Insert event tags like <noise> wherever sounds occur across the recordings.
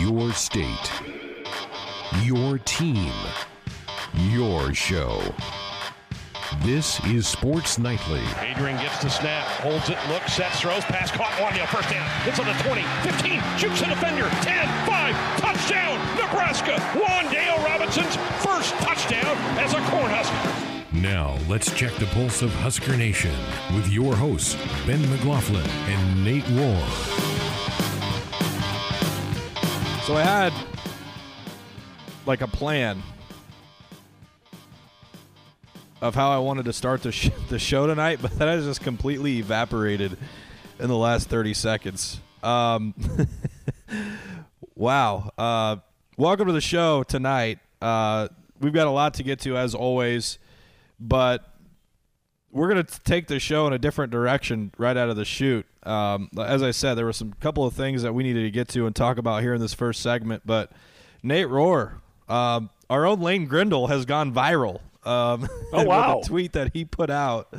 Your state. Your team. Your show. This is Sports Nightly. Adrian gets the snap, holds it, looks, sets, throws, pass caught, Wanya, first down. It's on the 20, 15, shoots a defender, 10, 5, touchdown, Nebraska. Wan'Dale Robinson's first touchdown as a Cornhusker. Now, let's check the pulse of Husker Nation with your hosts, Ben McLaughlin and Nate Rohr. So I had like a plan of how I wanted to start the, sh- <laughs> the show tonight, but that has just completely evaporated in the last 30 seconds. Um, <laughs> wow. Uh, welcome to the show tonight. Uh, we've got a lot to get to, as always, but we're going to take the show in a different direction right out of the chute. Um, as I said, there were some couple of things that we needed to get to and talk about here in this first segment, but Nate Rohr, um, our own Lane Grindle has gone viral. Um, <laughs> <laughs> oh wow! with a tweet that he put out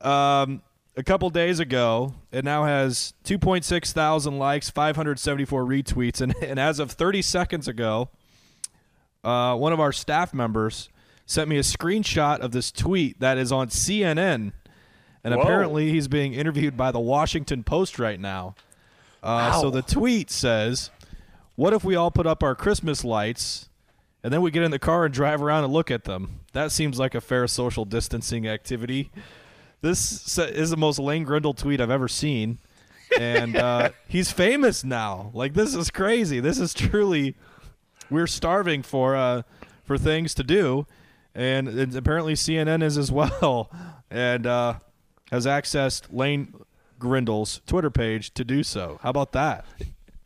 um, a couple days ago, it now has 2.6 thousand likes, 574 retweets, and, <laughs> and as of 30 seconds ago, uh, one of our staff members sent me a screenshot of this tweet that is on CNN, and Whoa. apparently he's being interviewed by the Washington Post right now. Uh. So the tweet says, "What if we all put up our Christmas lights, and then we get in the car and drive around and look at them? That seems like a fair social distancing activity." This is the most Lane Grindle tweet I've ever seen, and uh, <laughs> he's famous now. Like this is crazy. This is truly we're starving for uh, for things to do, and, apparently CNN is as <laughs> well, and uh, has accessed Lane Grindle's Twitter page to do so. How about that?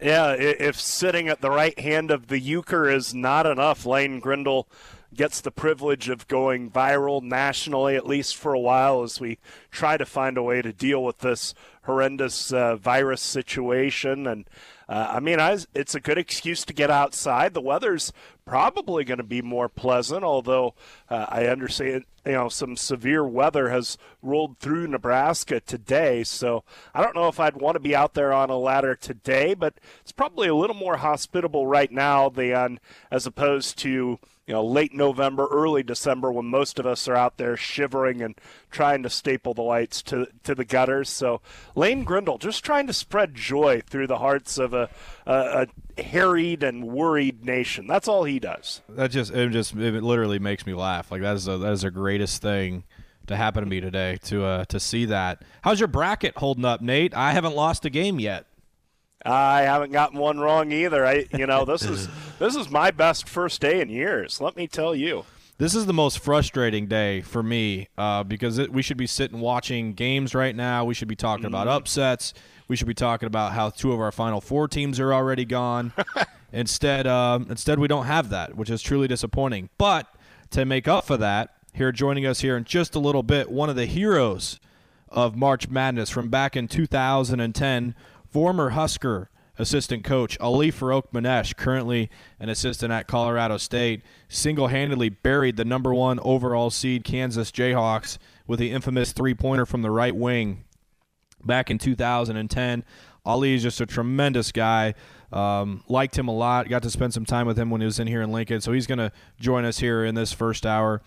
Yeah, if sitting at the right hand of the euchre is not enough, Lane Grindle gets the privilege of going viral nationally, at least for a while, as we try to find a way to deal with this horrendous uh, virus situation. And uh, I mean, I, it's a good excuse to get outside. The weather's probably going to be more pleasant, although uh, I understand you know some severe weather has rolled through Nebraska today. So I don't know if I'd want to be out there on a ladder today, but it's probably a little more hospitable right now than as opposed to you know late November, early December when most of us are out there shivering and trying to staple the lights to to the gutters. So Lane Grindle just trying to spread joy through the hearts of a, a, a harried and worried nation. That's all he does. That just it just it literally makes me laugh. Like that is a, that is the greatest thing to happen to me today to uh, to see that. How's your bracket holding up, Nate? I haven't lost a game yet. I haven't gotten one wrong either. I, you know, this is <laughs> this is my best first day in years. Let me tell you. This is the most frustrating day for me uh, because it, we should be sitting watching games right now. We should be talking about upsets. We should be talking about how two of our final four teams are already gone. <laughs> instead, um, instead we don't have that, which is truly disappointing. But to make up for that, here joining us here in just a little bit, one of the heroes of March Madness from back in 2010, former Husker assistant coach Ali Farokhmanesh, currently an assistant at Colorado State, single handedly buried the number one overall seed Kansas Jayhawks with the infamous three pointer from the right wing back in 2010. Ali is just a tremendous guy. Um, liked him a lot. Got to spend some time with him when he was in here in Lincoln. So he's going to join us here in this first hour.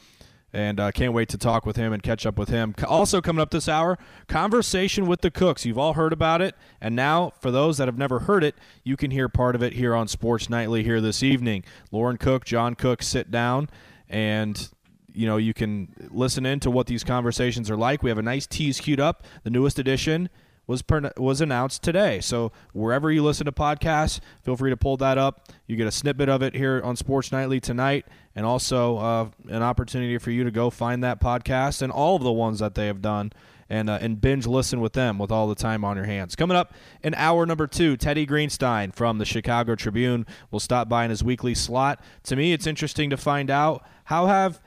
And uh, can't wait to talk with him and catch up with him. Also, coming up this hour, conversation with the Cooks. You've all heard about it. And now, for those that have never heard it, you can hear part of it here on Sports Nightly here this evening. Lauren Cook, John Cook sit down and you know you can listen in to what these conversations are like. We have a nice tease queued up. The newest edition was per- was announced today. So wherever you listen to podcasts, feel free to pull that up. You get a snippet of it here on Sports Nightly tonight, and also uh, an opportunity for you to go find that podcast and all of the ones that they have done. And, uh, and binge listen with them with all the time on your hands. Coming up in hour number two, Teddy Greenstein from the Chicago Tribune will stop by in his weekly slot. To me, it's interesting to find out how have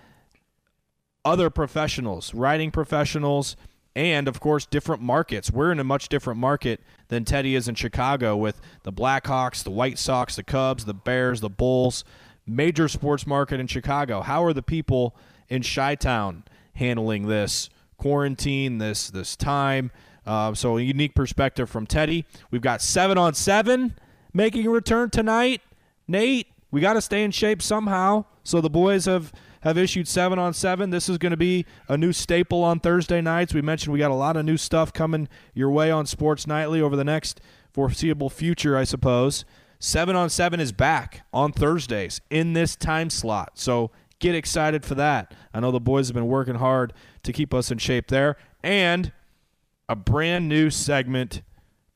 other professionals, writing professionals, and of course different markets. We're in a much different market than Teddy is in Chicago with the Blackhawks, the White Sox, the Cubs, the Bears, the Bulls. Major sports market in Chicago. How are the people in Chi-Town handling this quarantine, this this time? Uh, so a unique perspective from Teddy. We've got seven on seven making a return tonight. Nate, we got to stay in shape somehow. So the boys have have issued seven on seven. This is going to be a new staple on Thursday nights. We mentioned we got a lot of new stuff coming your way on Sports Nightly over the next foreseeable future, I suppose. Seven on seven is back on Thursdays in this time slot. So get excited for that. I know the boys have been working hard to keep us in shape there. And a brand new segment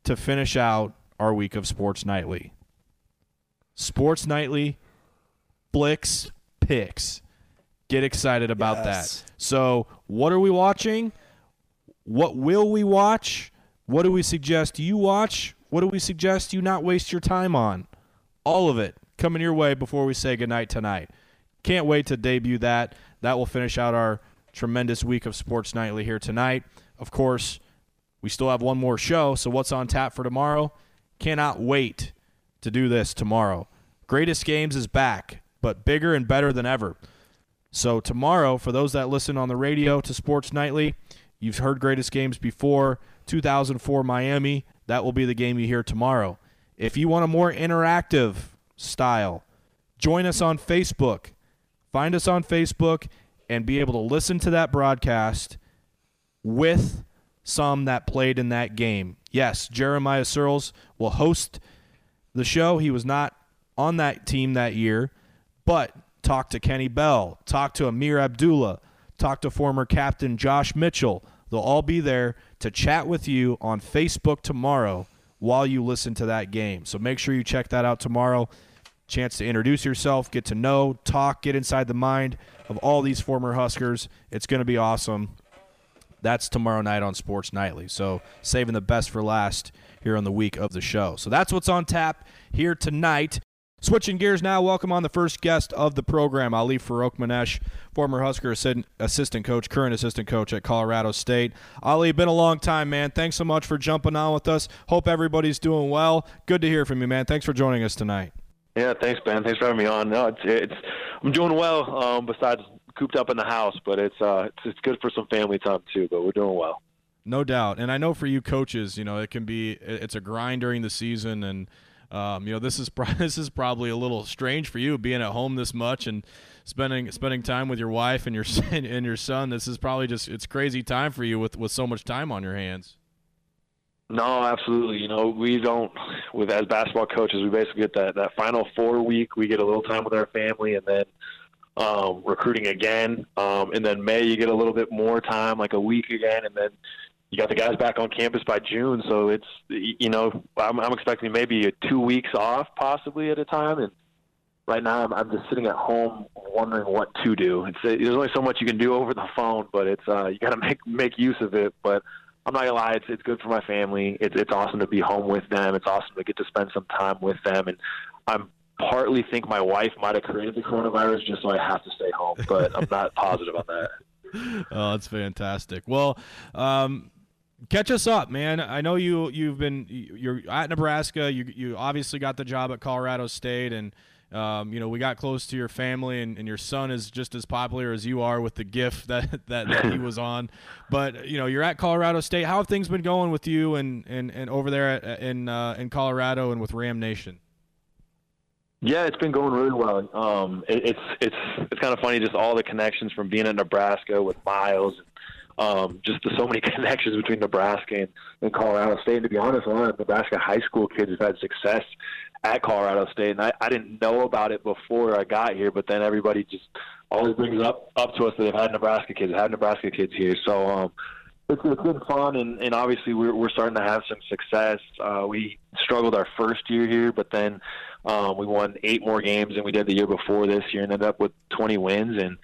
to finish out our week of Sports Nightly. Sports Nightly Flix Pix. Get excited about Yes. that. So, what are we watching? What will we watch? What do we suggest you watch? What do we suggest you not waste your time on? All of it coming your way before we say goodnight tonight. Can't wait to debut that. That will finish out our tremendous week of Sports Nightly here tonight. Of course, we still have one more show, so what's on tap for tomorrow? Cannot wait to do this tomorrow. Greatest Games is back, but bigger and better than ever. So tomorrow, for those that listen on the radio to Sports Nightly, you've heard Greatest Games before. 2004 Miami, that will be the game you hear tomorrow. If you want a more interactive style, join us on Facebook. Find us on Facebook and be able to listen to that broadcast with some that played in that game. Yes, Jeremiah Sirles will host the show. He was not on that team that year, but talk to Kenny Bell, talk to Ameer Abdullah, talk to former captain Josh Mitchell. They'll all be there to chat with you on Facebook tomorrow while you listen to that game. So make sure you check that out tomorrow. Chance to introduce yourself, get to know, talk, get inside the mind of all these former Huskers. It's going to be awesome. That's tomorrow night on Sports Nightly. So saving the best for last here on the week of the show. So that's what's on tap here tonight. Switching gears now, welcome on the first guest of the program, Ali Farokhmanesh, former Husker assistant coach, current assistant coach at Colorado State. Ali, been a long time, man. Thanks so much for jumping on with us. Hope everybody's doing well. Good to hear from you, man. Thanks for joining us tonight. Yeah, thanks, Ben. Thanks for having me on. No, it's it's I'm doing well. Um, besides cooped up in the house, but it's uh it's, it's good for some family time too. But we're doing well. No doubt, and I know for you coaches, you know it can be it's a grind during the season, and um, you know this is pro- <laughs> this is probably a little strange for you being at home this much and spending spending time with your wife and your <laughs> son, and your son. This is probably just it's crazy time for you with with so much time on your hands. No, absolutely. You know, we don't with as basketball coaches, we basically get that that final four week. We get a little time with our family, and then um, recruiting again. Um, and then May, you get a little bit more time, like a week again, and then you got the guys back on campus by June. So it's you know, I'm, I'm expecting maybe two weeks off, possibly at a time, and right now I'm, I'm just sitting at home wondering what to do. It's there's only so much you can do over the phone, but it's uh, you got to <laughs> make make use of it. But I'm not gonna lie, it's it's good for my family. It's it's awesome to be home with them. It's awesome to get to spend some time with them, and I'm partly think my wife might have created the coronavirus just so I have to stay home, but I'm not <laughs> positive on that. Oh, that's fantastic. Well, um, catch us up, man. I know you you've been you're at Nebraska. You you obviously got the job at Colorado State, and um, you know we got close to your family, and, and your son is just as popular as you are with the GIF <laughs> that that, that he was on. But you know you're at Colorado State. How have things been going with you and and, and over there at, in uh, in Colorado and with Ram Nation? Yeah, it's been going really well. Um, it, it's it's it's kind of funny, just all the connections from being in Nebraska with Miles, um, just the, so many <laughs> connections between Nebraska and, and Colorado State. And to be honest, a lot of Nebraska high school kids have had success at Colorado State, and I, I didn't know about it before I got here. But then everybody just always brings up up to us that they've had Nebraska kids, had Nebraska kids here. So um, it's, it's been fun, and, and obviously we're we're starting to have some success. Uh, we struggled our first year here, but then um, we won eight more games than we did the year before this year, and ended up with 20 wins. And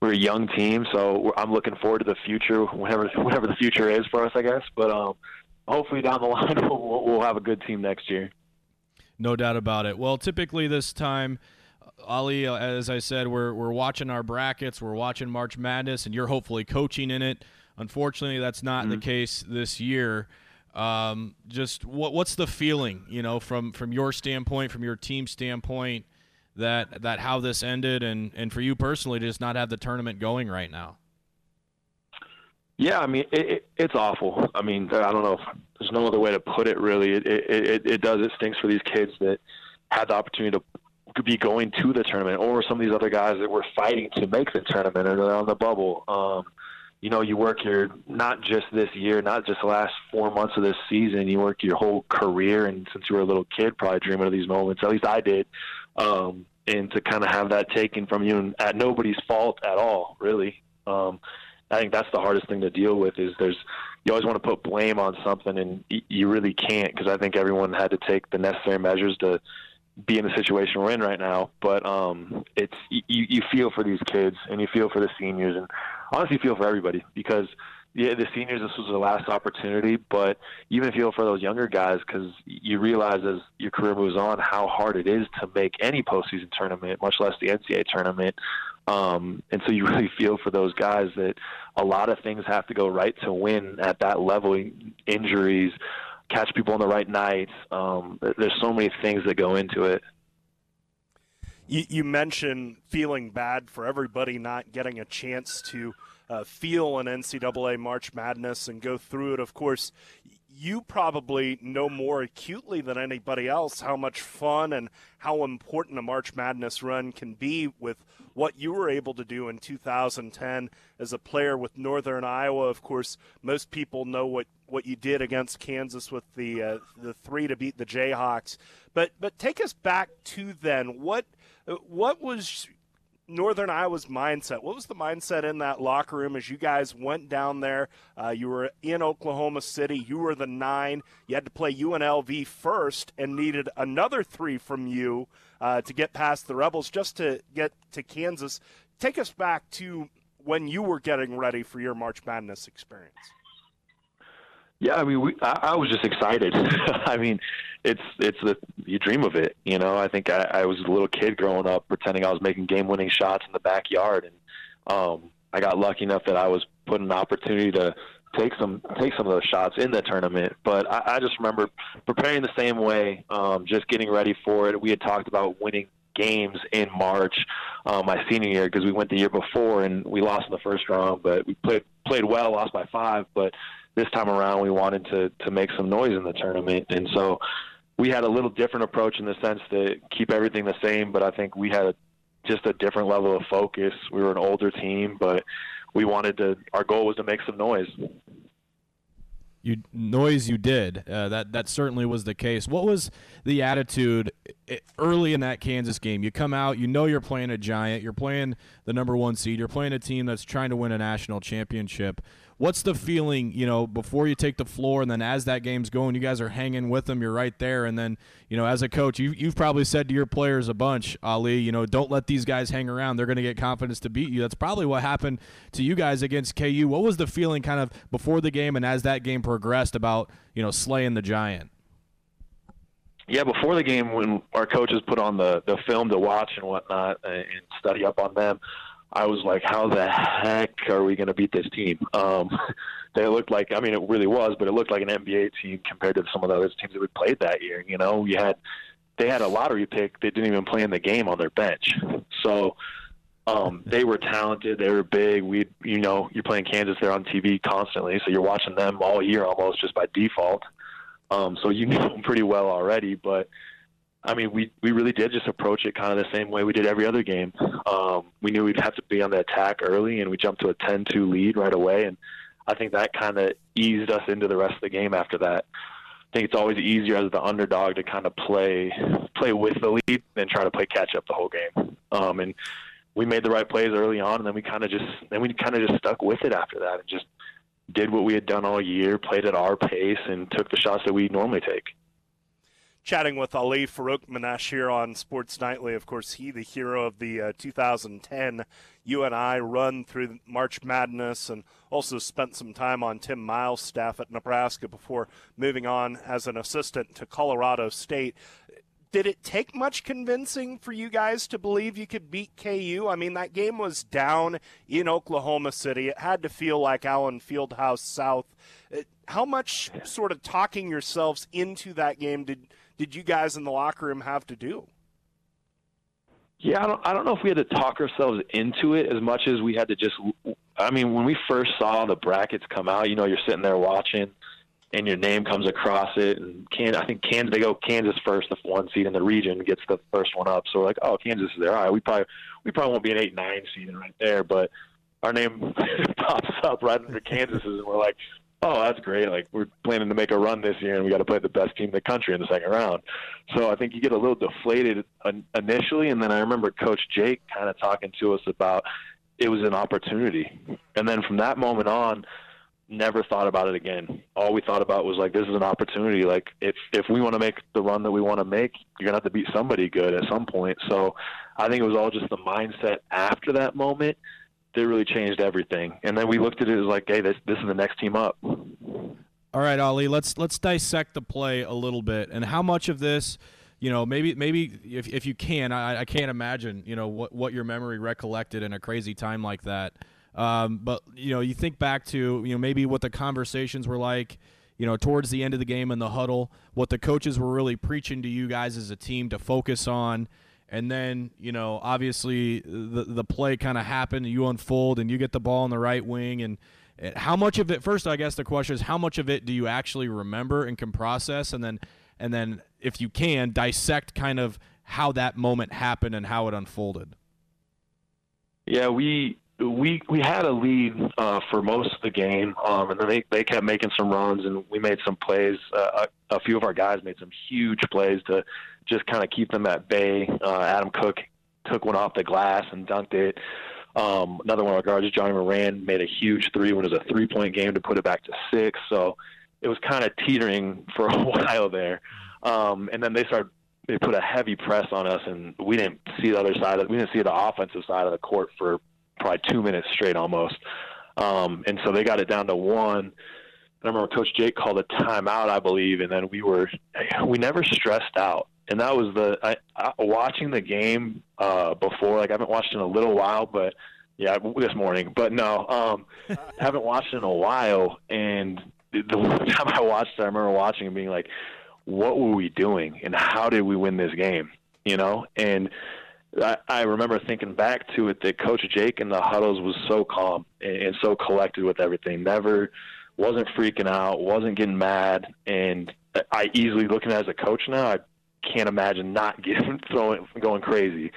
we're a young team, so I'm looking forward to the future, whatever <laughs> whatever the future is for us, I guess. But um, hopefully down the <laughs> line we'll, we'll have a good team next year. No doubt about it. Well, typically this time, Ali, uh, as I said, we're we're watching our brackets, we're watching March Madness, and you're hopefully coaching in it. Unfortunately, that's not Mm-hmm. the case this year. Um, just what what's the feeling, you know, from from your standpoint, from your team standpoint, that that how this ended, and and for you personally, to just not have the tournament going right now. Yeah, I mean it, it, it's awful. I mean I don't know there's no other way to put it. Really, it it, it, does. It stinks for these kids that had the opportunity to be going to the tournament, or some of these other guys that were fighting to make the tournament, or they're on the bubble. Um, you know, you work your not just this year, not just the last four months of this season. You work your whole career, and since you were a little kid, probably dreaming of these moments. At least I did. Um, and to kind of have that taken from you, and at nobody's fault at all, really. Um, I think that's the hardest thing to deal with. Is there's you always want to put blame on something, and you really can't because I think everyone had to take the necessary measures to be in the situation we're in right now. But um, it's you, you feel for these kids, and you feel for the seniors, and honestly feel for everybody because yeah, the seniors, this was the last opportunity, but even feel for those younger guys because you realize as your career moves on how hard it is to make any postseason tournament, much less the NCAA tournament. Um, and so you <laughs> really feel for those guys that a lot of things have to go right to win at that level. Injuries, catch people on the right nights. Um, there's so many things that go into it. You, you mentioned feeling bad for everybody not getting a chance to uh, feel an NCAA March Madness and go through it. Of course, you probably know more acutely than anybody else how much fun and how important a March Madness run can be with what you were able to do in 2010 as a player with Northern Iowa. Of course, most people know what, what you did against Kansas with the uh, the three to beat the Jayhawks. But but take us back to then. What what was Northern Iowa's mindset? What was the mindset in that locker room as you guys went down there? Uh, you were in Oklahoma City. You were the nine. You had to play UNLV first and needed another three from you uh, to get past the Rebels just to get to Kansas. Take us back to when you were getting ready for your March Madness experience. Yeah, I mean, we, I, I was just excited. <laughs> I mean, it's it's the you dream of it. You know, I think I, I was a little kid growing up, pretending I was making game-winning shots in the backyard, and um, I got lucky enough that I was put in an opportunity to take some take some of those shots in the tournament. But I, I just remember preparing the same way, um, just getting ready for it. We had talked about winning games in March, uh, my senior year, because we went the year before and we lost in the first round, but we played played well, lost by five, but this time around we wanted to to make some noise in the tournament, and so we had a little different approach in the sense to keep everything the same, but I think we had a, just a different level of focus. We were an older team, but we wanted to. Our goal was to make some noise. You noise you did. Uh, that that certainly was the case. What was the attitude early in that Kansas game? You come out, you know you're playing a giant, you're playing the number one seed, you're playing a team that's trying to win a national championship what's the feeling you know before you take the floor and then as that game's going you guys are hanging with them you're right there. And then you know as a coach you, you've probably said to your players a bunch ali you know don't let these guys hang around. They're going to get confidence to beat you. That's probably what happened to you guys against ku what was the feeling kind of before the game and as that game progressed about you know slaying the giant? Yeah, before the game, when our coaches put on the the film to watch and whatnot uh, and study up on them, I was like, how the heck are we going to beat this team? Um, <laughs> they looked like, I mean, it really was, but it looked like an NBA team compared to some of the other teams that we played that year. You know, you had, they had a lottery pick. They didn't even play in the game on their bench. So, um, they were talented. They were big. We, you know, you're playing Kansas. They're on TV constantly, so you're watching them all year almost just by default. Um, so you <laughs> knew them pretty well already, but I mean, we we really did just approach it kind of the same way we did every other game. Um, we knew we'd have to be on the attack early, and we jumped to a 10-2 lead right away, and I think that kind of eased us into the rest of the game after that. I think it's always easier as the underdog to kind of play play with the lead than try to play catch up the whole game. Um, and we made the right plays early on, and then we kind of just then we kind of just stuck with it after that and just did what we had done all year, played at our pace, and took the shots that we normally take chatting with Ali Farokhmanesh here on Sports Nightly. Of course, he the hero of the uh, 2010 UNI run through March Madness and also spent some time on Tim Miles' staff at Nebraska before moving on as an assistant to Colorado State. Did it take much convincing for you guys to believe you could beat KU? I mean, that game was down in Oklahoma City. It had to feel like Allen Fieldhouse South. Uh, how much sort of talking yourselves into that game did – did you guys in the locker room have to do? Yeah, I don't, I don't know if we had to talk ourselves into it as much as we had to just. I mean, when we first saw the brackets come out, you know, you're sitting there watching, and your name comes across it. And can I think Kansas they go Kansas first, the one seed in the region gets the first one up. So we're like, oh, Kansas is there. All right, we probably we probably won't be an eight nine seed right there, but our name <laughs> pops up right under Kansas's, and we're like, oh, that's great. Like we're planning to make a run this year, and we got to play the best team in the country in the second round. So I think you get a little deflated initially, and then I remember Coach Jake kind of talking to us about it was an opportunity, and then from that moment on. Never thought about it again. All we thought about was like, this is an opportunity. Like, if if we want to make the run that we want to make, you're gonna have to beat somebody good at some point. So, I think it was all just the mindset after that moment that really changed everything. And then we looked at it as like, hey, this this is the next team up. All right, Ali, let's let's dissect the play a little bit and how much of this, you know, maybe maybe if if you can, I, I can't imagine, you know, what what your memory recollected in a crazy time like that. Um, but you know, you think back to you know maybe what the conversations were like, you know, towards the end of the game in the huddle, what the coaches were really preaching to you guys as a team to focus on and then you know obviously the the play kind of happened you unfold and you get the ball in the right wing and how much of it first i guess the question is how much of it do you actually remember and can process and then and then if you can dissect kind of how that moment happened and how it unfolded yeah we we we had a lead uh, for most of the game, um, and then they they kept making some runs, and we made some plays. Uh, a, a few of our guys made some huge plays to just kind of keep them at bay. Uh, Adam Koch took one off the glass and dunked it. Um, another one of our guards, Johnny Moran, made a huge three when it was a three point game to put it back to six. So it was kind of teetering for a <laughs> while there. Um, and then they started, they put a heavy press on us, and we didn't see the other side. Of, we didn't see the offensive side of the court for probably two minutes straight almost. Um, and so they got it down to one. I remember Coach Jake called a timeout, I believe, and then we were we never stressed out and that was the I, I, watching the game uh, before. Like I haven't watched in a little while, but yeah, this morning. But no, um, <laughs> haven't watched in a while. And the, the <laughs> time I watched it, I remember watching and being like, "What were we doing? And how did we win this game?" You know, and. I, I remember thinking back to it that Coach Jake in the huddles was so calm and, and so collected with everything. Never wasn't freaking out, wasn't getting mad, and I easily looking at it as a coach now, I can't imagine not <laughs> getting throwing going crazy.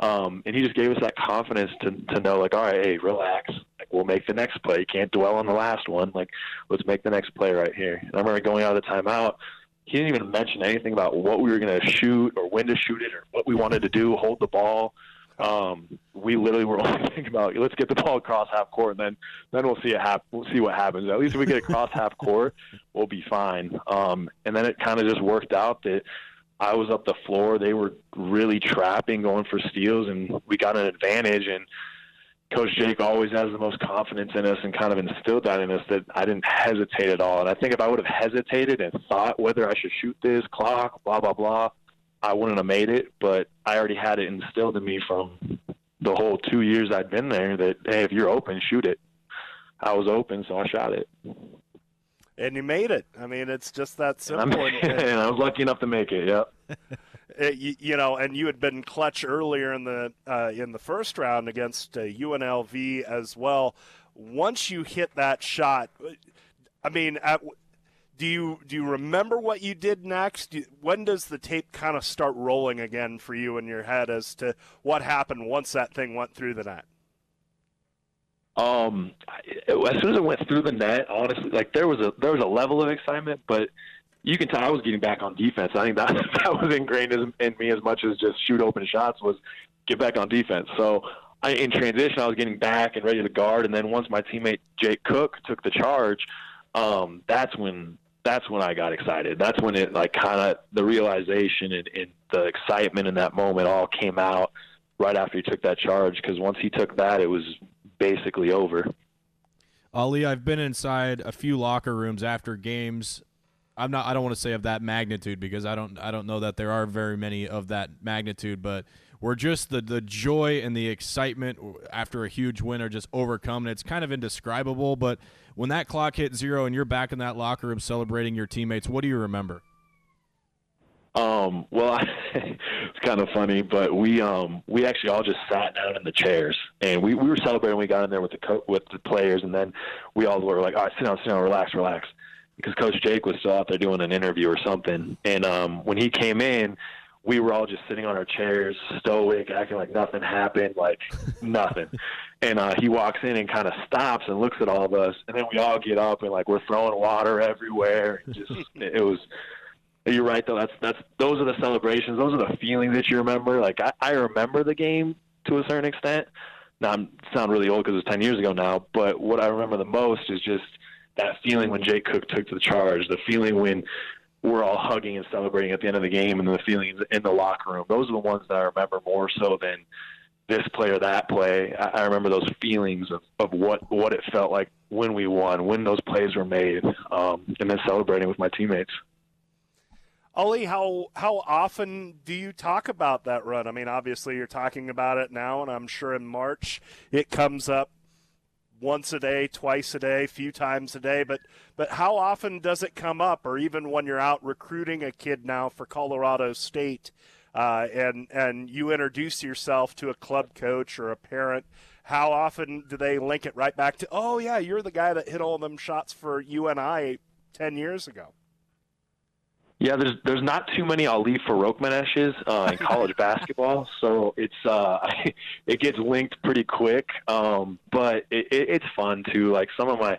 Um, and he just gave us that confidence to to know like, all right, hey, relax. Like we'll make the next play. You can't dwell on the last one. Like let's make the next play right here. And I remember going out of the timeout. He didn't even mention anything about what we were going to shoot or when to shoot it or what we wanted to do, hold the ball. Um, we literally were <laughs> only thinking about let's get the ball across half court, and then then we'll see it hap- We'll see what happens. At least if we get across half court, we'll be fine. Um, and then it kind of just worked out that I was up the floor. They were really trapping, going for steals, and we got an advantage. And Coach Jake always has the most confidence in us and kind of instilled that in us that I didn't hesitate at all. And I think if I would have hesitated and thought whether I should shoot this clock, blah blah blah, I wouldn't have made it. But I already had it instilled in me from the whole two years I'd been there that hey, if you're open, shoot it. I was open, so I shot it and you made it. I mean, it's just that simple. And, <laughs> and I was lucky enough to make it. Yep. <laughs> it, you, you, know, and you had been clutch earlier in the uh, in the first round against uh, UNLV as well. Once you hit that shot, I mean, at, do you do you remember what you did next? Do, when does the tape kind of start rolling again for you in your head as to what happened once that thing went through the net? Um, as soon as it went through the net, honestly, like there was a there was a level of excitement, but you can tell I was getting back on defense. I think that <laughs> that was ingrained in me as much as just shoot open shots was get back on defense. So I, in transition, I was getting back and ready to guard, and then once my teammate Jake Cook took the charge, um, that's when that's when I got excited. That's when it like kind of the realization and, and the excitement in that moment all came out right after he took that charge. Because once he took that, it was basically over. Ali, I've been inside a few locker rooms after games. I'm not. I don't want to say of that magnitude because I don't. I don't know that there are very many of that magnitude. But we're just the the joy and the excitement after a huge win are just overcome. And it's kind of indescribable. But when that clock hit zero and you're back in that locker room celebrating your teammates, what do you remember? Um, well, I, <laughs> it's kind of funny, but we um we actually all just sat down in the chairs and we, we were celebrating. We got in there with the co- with the players, and then we all were like, "All right, sit down, sit down, relax, relax." because Coach Jake was still out there doing an interview or something. And um, when he came in, we were all just sitting on our chairs, stoic, acting like nothing happened, like <laughs> nothing. And uh, he walks in and kind of stops and looks at all of us, and then we all get up and like we're throwing water <laughs> everywhere. Just it was. You're right though. That's that's those are the celebrations. Those are the feelings that you remember. Like I, I remember the game to a certain extent. Now I'm sound really old because it was ten years ago now. But what I remember the most is just that feeling when Jake Cook took to the charge. The feeling when we're all hugging and celebrating at the end of the game, and the feelings in the locker room. Those are the ones that I remember more so than this play or that play. I, I remember those feelings of, of what what it felt like when we won, when those plays were made, um, and then celebrating with my teammates. Ollie, how how often do you talk about that run? I mean, obviously you're talking about it now, and I'm sure in March it comes up once a day, twice a day, few times a day. But but how often does it come up, or even when you're out recruiting a kid now for Colorado State, uh, and and you introduce yourself to a club coach or a parent? How often do they link it right back to, oh yeah, you're the guy that hit all them shots for UNI ten years ago? Yeah, there's there's not too many Ali Farokhmanesh's uh, in college <laughs> basketball, so it's uh, <laughs> it gets linked pretty quick. Um, but it, it, it's fun too. Like some of my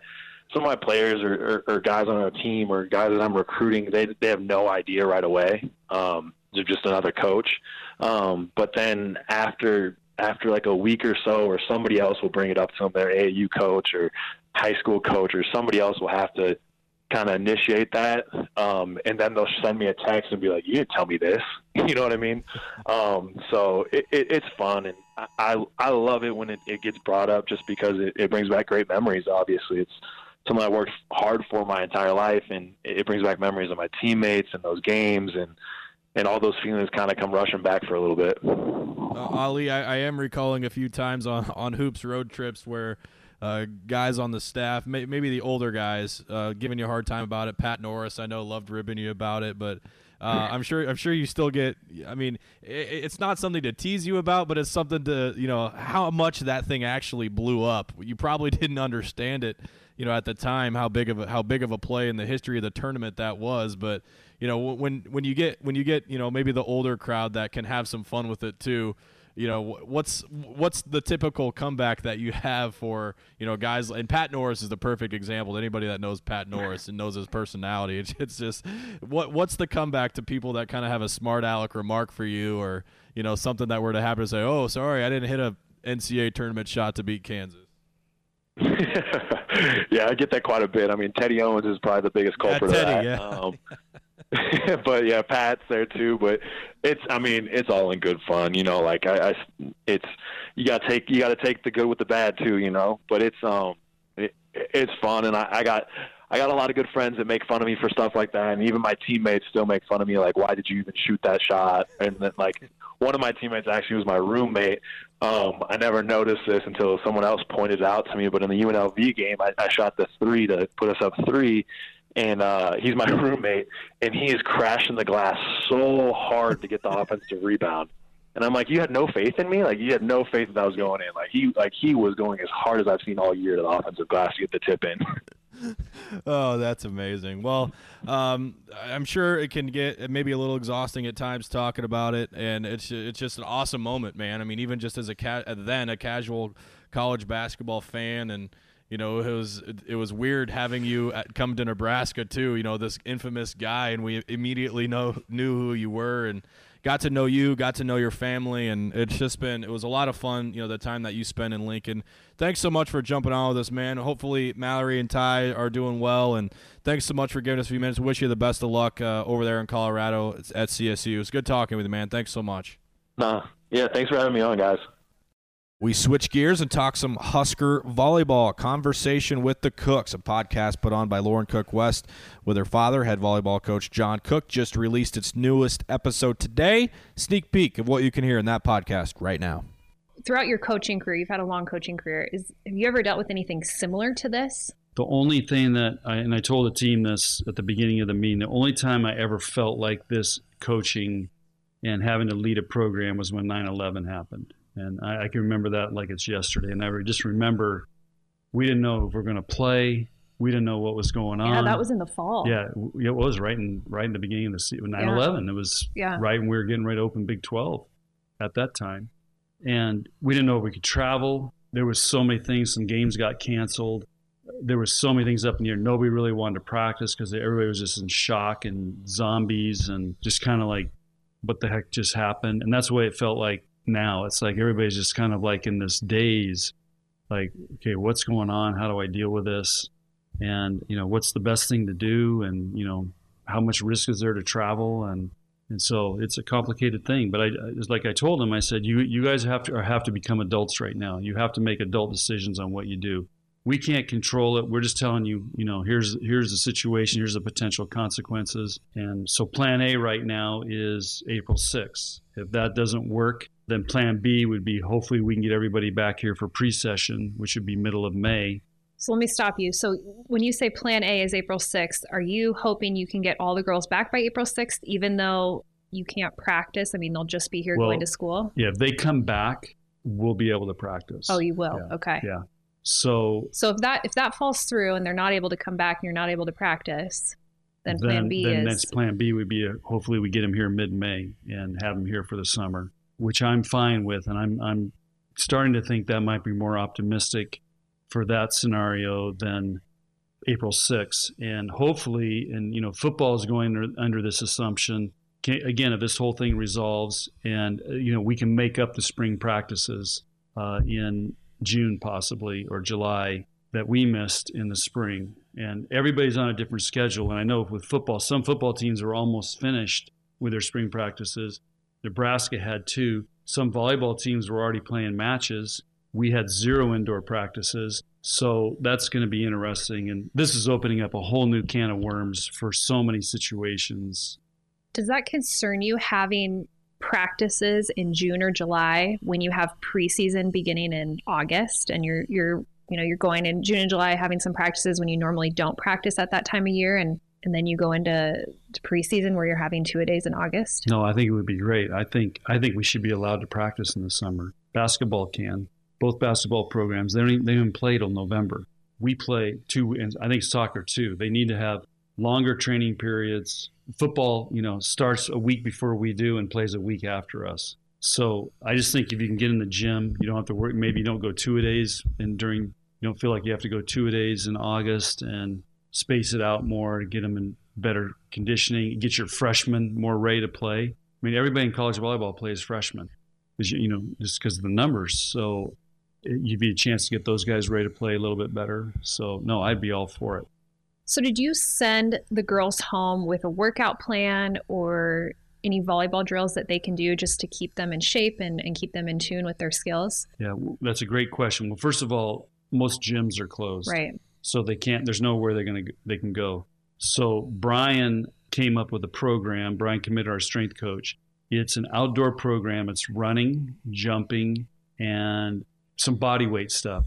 some of my players or, or, or guys on our team or guys that I'm recruiting, they they have no idea right away. Um, they're just another coach. Um, but then after after like a week or so, or somebody else will bring it up to them, their AAU coach or high school coach, or somebody else will have to kind of initiate that, um, and then they'll send me a text and be like, "You didn't tell me this," <laughs> you know what I mean? Um, so it, it, it's fun, and I I love it when it, it gets brought up, just because it, it brings back great memories. Obviously, it's something I worked hard for my entire life, and it brings back memories of my teammates and those games, and and all those feelings kind of come rushing back for a little bit. Uh, Ali, I, I am recalling a few times on on hoops road trips where uh, guys on the staff, may, maybe the older guys, uh, giving you a hard time about it. Pat Norris, I know, loved ribbing you about it, but uh, <clears throat> I'm sure I'm sure you still get. I mean, it, it's not something to tease you about, but it's something to you know how much that thing actually blew up. You probably <laughs> didn't understand it, you know, at the time how big of a, how big of a play in the history of the tournament that was, but you know when when you get when you get you know maybe the older crowd that can have some fun with it too you know what's what's the typical comeback that you have for you know guys and Pat Norris is the perfect example. Anybody that knows Pat Norris and knows his personality, <laughs> it's, it's just what what's the comeback to people that kind of have a smart aleck remark for you or you know something that were to happen to say, oh sorry, I didn't hit a NCAA tournament shot to beat Kansas. <laughs> yeah, I get that quite a bit. I mean, Teddy Owens is probably the biggest culprit yeah, Teddy, of that. Yeah. Um, <laughs> <laughs> but yeah, Pat's there too. But it's, I mean, it's all in good fun, you know. Like I, I it's you got to take you got to take the good with the bad too, you know. But it's um, it, it's fun, and I, I got I got a lot of good friends that make fun of me for stuff like that, and even my teammates still make fun of me, like, why did you even shoot that shot? And then like one of my teammates actually was my roommate. Um, I never noticed this until someone else pointed it out to me. But in the UNLV game, I, I shot the three to put us up three, and uh, he's my <laughs> roommate, and he is crashing the glass so hard to get the offensive rebound. And I'm like, you had no faith in me. Like you had no faith that I was going in. Like he, like he was going as hard as I've seen all year to the offensive glass to get the tip in. <laughs> oh, that's amazing. Well, um, I'm sure it can get maybe a little exhausting at times talking about it, and it's it's just an awesome moment, man. I mean, even just as a ca- then a casual college basketball fan and you know, it was it was weird having you at, come to Nebraska too. You know, this infamous guy, and we immediately know knew who you were and got to know you, got to know your family, and it's just been it was a lot of fun. You know, the time that you spent in Lincoln. Thanks so much for jumping on with us, man. Hopefully, Mallory and Ty are doing well, and thanks so much for giving us a few minutes. Wish you the best of luck uh, over there in Colorado at CSU. It's good talking with you, man. Thanks so much. Nah, yeah, thanks for having me on, guys. We switch gears and talk some Husker volleyball. Conversation with the Cooks, a podcast put on by Lauren Cook West with her father, head volleyball coach John Cook, just released its newest episode today. Sneak peek of what you can hear in that podcast right now. Throughout your coaching career, you've had a long coaching career. Is have you ever dealt with anything similar to this? The only thing that I and I told the team this at the beginning of the meeting, the only time I ever felt like this coaching and having to lead a program was when 9/11 happened and I, I, can remember that like it's yesterday. And I just remember we didn't know if we are going to play We didn't know what was going on. Yeah, that was in the fall. Yeah, it was right in right in the beginning of the season. 9/11. It was Yeah. right when we were getting ready to open Big 12 at that time, and we didn't know if we could travel. There was so many things. Some games got canceled. There was so many things up in the air. Nobody really wanted to practice because everybody was just in shock and zombies and just kind of like, what the heck just happened? And that's the way it felt like now. It's like everybody's just kind of like in this daze, like, okay, what's going on? How do I deal with this? And you know, what's the best thing to do? And you know, how much risk is there to travel? And and so it's a complicated thing. But I, it's like I told him, I said, you you guys have to have to become adults right now. You have to make adult decisions on what you do. We can't control it. We're just telling you, you know, here's here's the situation, here's the potential consequences. And so plan A right now is April 6th. If that doesn't work, then plan B would be hopefully we can get everybody back here for pre-session, which would be middle of May. So let me stop you. So when you say plan A is April 6th, are you hoping you can get all the girls back by April 6th, even though you can't practice? I mean, they'll just be here Well, going to school. Yeah, if they come back, we'll be able to practice. Oh, you will. Yeah. Okay. Yeah. So So if that if that falls through and they're not able to come back and you're not able to practice, then, plan B then is next plan B would be uh hopefully we get them here mid-May and have them here for the summer, which I'm fine with, and I'm I'm starting to think that might be more optimistic for that scenario than April 6th, and hopefully, and you know, football is going under, under this assumption. Can, again, if this whole thing resolves, and uh, you know, we can make up the spring practices uh, in June possibly or July that we missed in the spring. And everybody's on a different schedule. And I know with football, some football teams are almost finished with their spring practices. Nebraska had two. Some volleyball teams were already playing matches. We had zero indoor practices. So that's going to be interesting. And this is opening up a whole new can of worms for so many situations. Does that concern you having practices in June or July when you have preseason beginning in August and you're you're you know you're going in June and July having some practices when you normally don't practice at that time of year and and then you go into preseason where you're having two a days in August? No, I think it would be great. I think I think we should be allowed to practice in the summer. Basketball can. Both basketball programs they don't even, they don't even play till November. We play two, and I think soccer too. They need to have longer training periods. Football, you know, starts a week before we do and plays a week after us. So I just think if you can get in the gym, you don't have to work. Maybe you don't go two a days, and during you don't feel like you have to go two a days in August and space it out more to get them in better conditioning. Get your freshmen more ready to play. I mean, everybody in college volleyball plays freshmen, you know, just because of the numbers. So it, you'd be a chance to get those guys ready to play a little bit better. So no, I'd be all for it. So did you send the girls home with a workout plan or any volleyball drills that they can do just to keep them in shape and, and keep them in tune with their skills? Yeah, that's a great question. Well, first of all, most gyms are closed. Right. So they can't there's nowhere they're to they can go. So brian came up with a program brian committed our strength coach. It's an outdoor program. It's running jumping and some body weight stuff.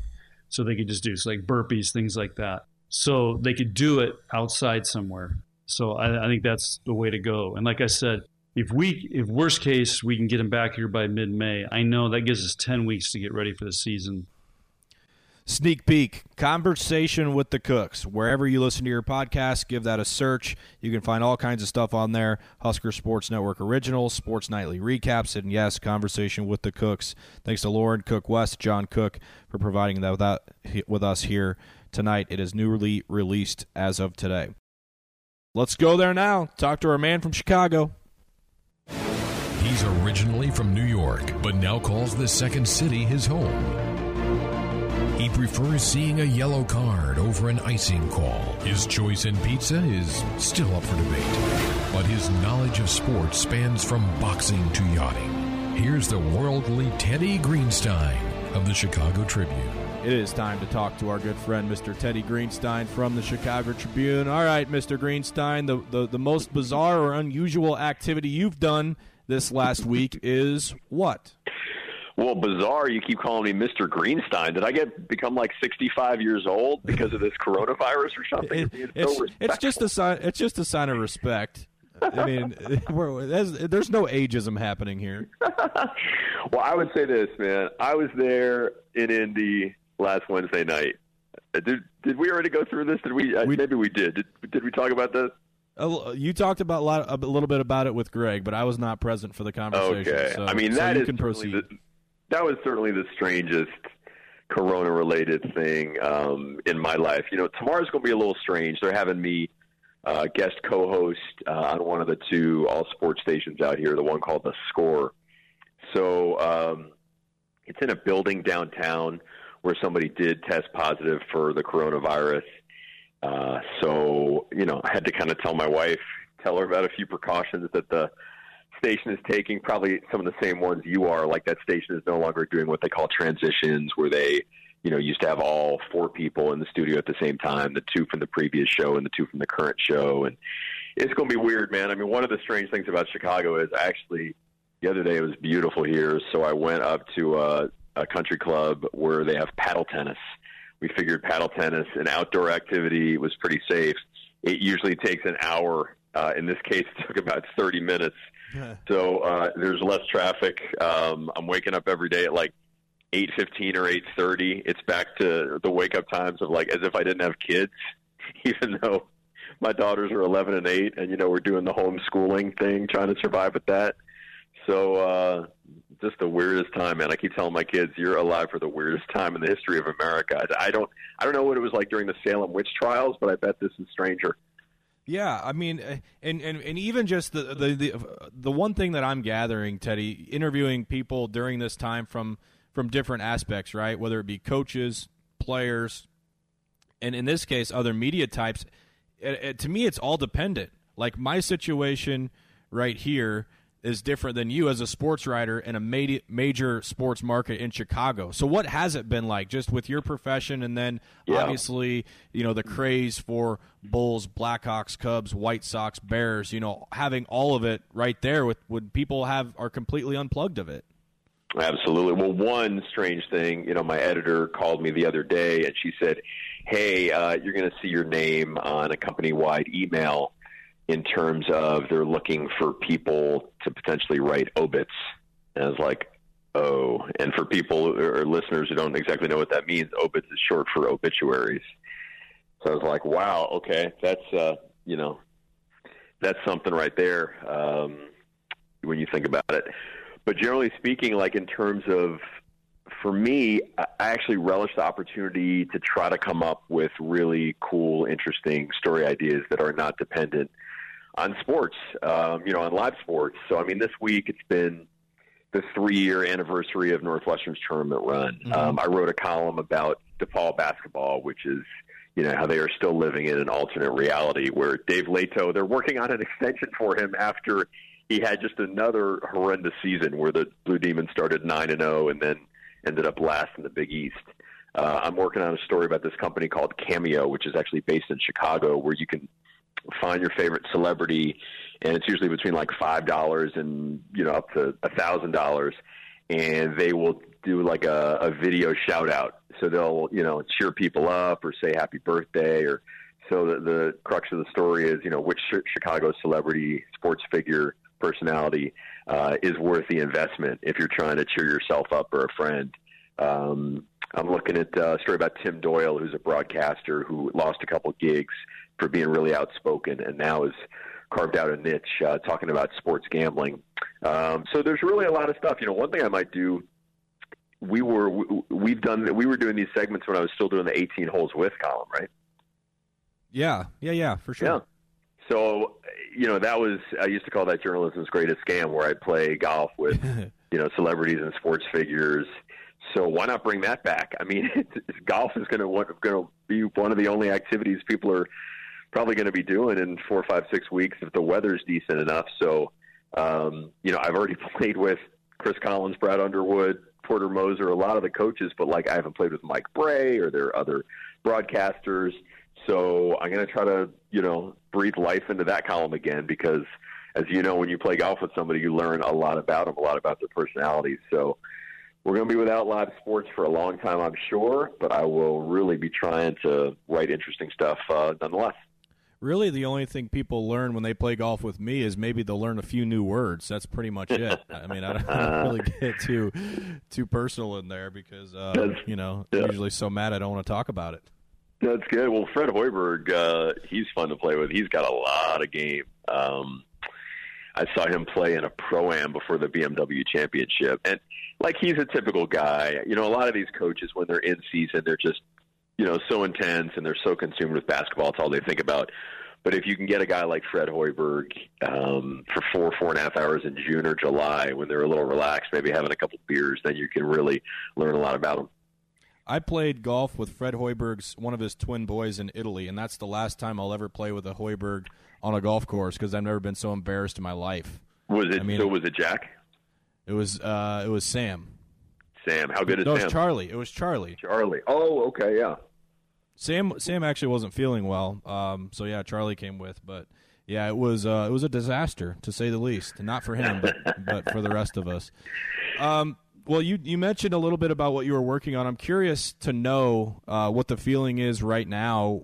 So they could just do so like burpees things like that. So they could do it outside somewhere. So I, I think that's the way to go. And like i said if we if worst case we can get them back here by mid-may. I know that gives us 10 weeks to get ready for the season Sneak peek, conversation with the cooks. Wherever you listen to your podcast, give that a search. You can find all kinds of stuff on there Husker Sports Network originals, sports nightly recaps, and yes, conversation with the cooks. Thanks to Lauren Cook West, John Cook, for providing that with, us here tonight. It is newly released as of today. Let's go there now. Talk to our man from Chicago. He's originally from New York, but now calls the second city his home. Prefers seeing a yellow card over an icing call. His choice in pizza is still up for debate, but his knowledge of sports spans from boxing to yachting. Here's the worldly Teddy Greenstein of the Chicago Tribune. It is time to talk to our good friend, Mr. Teddy Greenstein from the Chicago Tribune. All right, Mr. Greenstein, the, the, the most bizarre or unusual activity you've done this last week is what? Well, bizarre. You keep calling me Mr. Greenstein. Did I get become like 65 years old because of this coronavirus or something? It- it's, so it's just a sign. It's just a sign of respect. I mean, <laughs> we're, there's, there's no ageism happening here. <laughs> well, I would say this, man. I was there in Indy last Wednesday night. Uh, Dude, did we already go through this? Did we? Uh, We- maybe we did. did. Did we talk about this? You talked about a, lot, a little bit about it with Greg, but I was not present for the conversation. Okay. So, I mean, so that you is can proceed. the, that was certainly the strangest corona-related thing um, in my life. You know, tomorrow's going to be a little strange. They're having me uh, guest co-host uh, on one of the two all sports stations out here, the one called The Score. So um, it's in a building downtown where somebody did test positive for the coronavirus. Uh, so, you know, I had to kind of tell my wife, tell her about a few precautions that the station is taking, probably some of the same ones you are. Like that station is no longer doing what they call transitions, where they, you know, used to have all four people in the studio at the same time, the two from the previous show and the two from the current show. And it's going to be weird, man. I mean, one of the strange things about Chicago is actually the other day it was beautiful here, so I went up to a, a country club where they have paddle tennis. We figured paddle tennis, an outdoor activity, was pretty safe. It usually takes an hour. Uh, in this case, <laughs> it took about 30 minutes. <laughs> So uh, there's less traffic. Um, I'm waking up every day at like 8:15 or 8:30. It's back to the wake up times of like as if I didn't have kids, <laughs> even though my daughters are 11 and 8, and you know we're doing the homeschooling thing, trying to survive with that. So uh, just the weirdest time, man. I keep telling my kids, "You're alive for the weirdest time in the history of America." I don't, I don't know what it was like during the Salem witch trials, but I bet this is stranger. Yeah, I mean, uh, and, and, and even just the, the the uh, the one thing that I'm gathering, Teddy, interviewing people during this time from from different aspects, right? Whether it be coaches, players, and in this case, other media types. It, it, to me, it's all dependent. Like my situation right here is different than you as a sports writer in a major, major sports market in Chicago. So, what has it been like, just with your profession, and then Yeah. obviously, you know, the craze for Bulls, Blackhawks, Cubs, White Sox, Bears. You know, having all of it right there with would people have are completely unplugged of it. Absolutely. Well, one strange thing, you know, my editor called me the other day and she said, "Hey, uh, you're going to see your name on a company-wide email in terms of they're looking for people to potentially write obits." And I was like, "Oh." And for people or listeners who don't exactly know what that means, obits is short for obituaries. So I was like, "Wow, okay, that's uh, you know, that's something right there." Um, when you think about it but generally speaking, like in terms of, for me, I I actually relish the opportunity to try to come up with really cool, interesting story ideas that are not dependent on sports, um, you know, on live sports. So, I mean, this week it's been the three-year anniversary of Northwestern's tournament run. Um, I wrote a column about DePaul basketball, which is you know how they are still living in an alternate reality where Dave Leitao they're working on an extension for him after he had just another horrendous season where the Blue Demons started nine and zero and then ended up last in the Big East. Uh, I'm working on a story about this company called Cameo, which is actually based in Chicago, where you can find your favorite celebrity, and it's usually between like five dollars and you know up to a thousand dollars, and they will do like a, a video shout out. So they'll you know cheer people up or say happy birthday or so the, the crux of the story is you know which Chi- Chicago celebrity sports figure personality uh, is worth the investment if you're trying to cheer yourself up or a friend. Um, I'm looking at uh, a story about Tim Doyle, who's a broadcaster who lost a couple gigs for being really outspoken, and now is carved out a niche uh, talking about sports gambling. Um, so there's really a lot of stuff. You know, one thing I might do. We were we- we've done we were doing these segments when I was still doing the 18 holes with column, right? Yeah, yeah, yeah, for sure. Yeah. So, you know, that was I used to call that journalism's greatest scam, where I'd play golf with, <laughs> you know, celebrities and sports figures. So why not bring that back? I mean, it's, <laughs> golf is going to going to be one of the only activities people are probably going to be doing in four, five, six weeks if the weather's decent enough. So, um, you know, I've already <laughs> played with Chris Collins, Brad Underwood, Porter Moser, a lot of the coaches, but like I haven't played with Mike Brey or their other broadcasters. So I'm going to try to, you know, breathe life into that column again because, as you know, when you play golf with somebody, you learn a lot about them, a lot about their personalities. So we're going to be without live sports for a long time, I'm sure, but I will really be trying to write interesting stuff uh, nonetheless. Really, the only thing people learn when they play golf with me is maybe they'll learn a few new words. That's pretty much it. <laughs> I mean, I don't, I don't really get too too personal in there because uh, you know yeah. I'm usually so mad I don't want to talk about it. That's good. Well, Fred Hoiberg, uh, he's fun to play with. He's got a lot of game. Um, I saw him play in a pro am before the BMW Championship, and like he's a typical guy. You know, a lot of these coaches when they're in season, they're just you know so intense and they're so consumed with basketball. It's all they think about. But if you can get a guy like Fred Hoiberg um, for four, four and a half hours in June or July when they're a little relaxed, maybe having a couple beers, then you can really learn a lot about them. I played golf with Fred Hoiberg's one of his twin boys in Italy, and that's the last time I'll ever play with a Hoiberg on a golf course because I've never been so embarrassed in my life. Was it? I mean, so was it Jack? It was. Uh, it was Sam. Sam, how good is no, Sam? it was Charlie. It was Charlie. Charlie. Oh, okay, yeah. Sam Sam actually wasn't feeling well, um, so yeah, Charlie came with, but yeah, it was uh, it was a disaster to say the least. Not for him, but <laughs> but for the rest of us. Um, well, you you mentioned a little bit about what you were working on. I'm curious to know uh, what the feeling is right now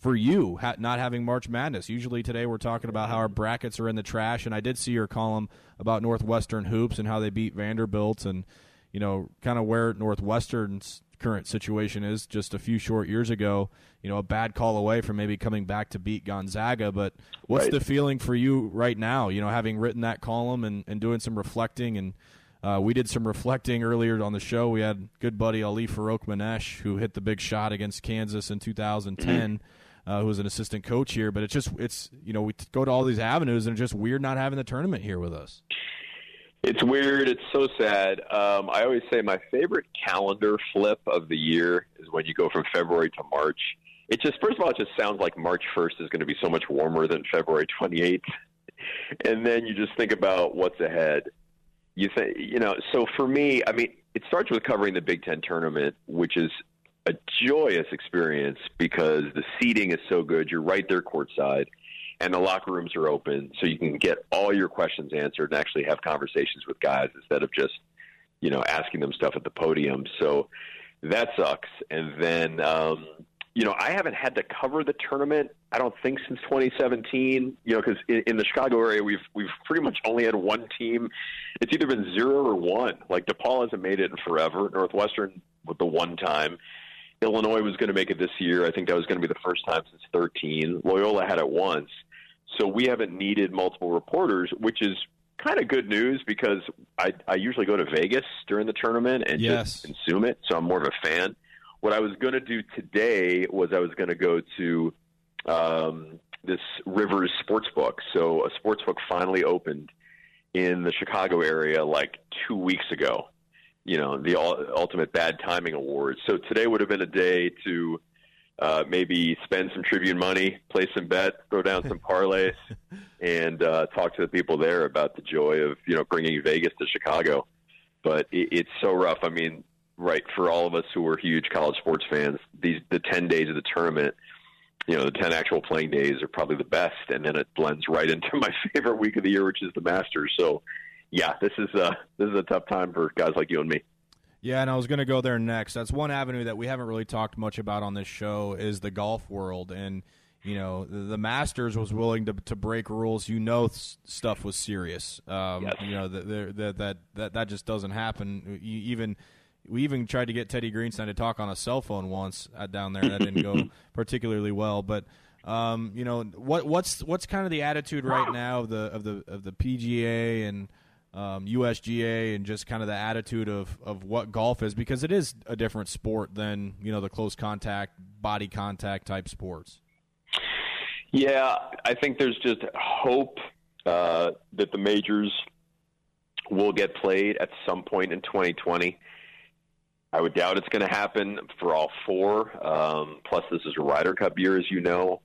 for you, ha- not having March Madness. Usually today we're talking about how our brackets are in the trash, and I did see your column about Northwestern hoops and how they beat Vanderbilt, and you know, kind of where Northwestern's current situation is. Just a few short years ago, you know, a bad call away from maybe coming back to beat Gonzaga. But what's right. the feeling for you right now? You know, having written that column and, and doing some reflecting and. Uh, we did some reflecting earlier on the show. We had good buddy Ali Farokhmanesh, who hit the big shot against Kansas in 2010, mm-hmm. uh, who was an assistant coach here. But it's just, it's you know, we go to all these avenues, and it's just weird not having the tournament here with us. It's weird. It's so sad. Um, I always say my favorite calendar flip of the year is when you go from February to March. It just, first of all, it just sounds like March 1st is going to be so much warmer than February 28th. And then you just think about what's ahead. You think, you know, so for me, I mean, it starts with covering the Big Ten tournament, which is a joyous experience because the seating is so good. You're right there courtside and the locker rooms are open so you can get all your questions answered and actually have conversations with guys instead of just you know asking them stuff at the podium. So that sucks. And then um you know i haven't had to cover the tournament i don't think since 2017 you know because in, in the chicago area we've we've pretty much only had one team. It's either been zero or one. Like depaul hasn't made it in forever. Northwestern with the one time Illinois was going to make it this year. I think that was going to be the first time since 13. Loyola had it once. So we haven't needed multiple reporters, which is kind of good news because I, I usually go to Vegas during the tournament and yes. just consume it. So I'm more of a fan. What I was going to do today was I was going to go to um, this Rivers Sportsbook. So a sportsbook finally opened in the Chicago area like two weeks ago. You know, the ultimate bad timing awards. So today would have been a day to uh, maybe spend some Tribune money, play some bets, throw down some parlays, <laughs> and uh, talk to the people there about the joy of you know bringing Vegas to Chicago. But it, it's so rough. I mean, right for all of us who are huge college sports fans, these the ten days of the tournament. You know, the ten actual playing days are probably the best, and then it blends right <laughs> into my favorite week of the year, which is the Masters. So, yeah, this is uh, this is a tough time for guys like you and me. Yeah, and I was going to go there next. That's one avenue that we haven't really talked much about on this show is the golf world, and you know the, Masters was willing to to break rules. You know, stuff was serious. Um, yes. You know that that that that that just doesn't happen. You even we even tried to get Teddy Greenstein to talk on a cell phone once uh, down there. That didn't go <laughs> particularly well, but. Um, you know what? What's what's kind of the attitude right now of the of the of the PGA and um, USGA and just kind of the attitude of, of what golf is because it is a different sport than you know the close contact, body contact type sports. Yeah, I think there's just hope uh, that the majors will get played at some point in 2020. I would doubt it's going to happen for all four. Um, plus, this is a Ryder Cup year, as you know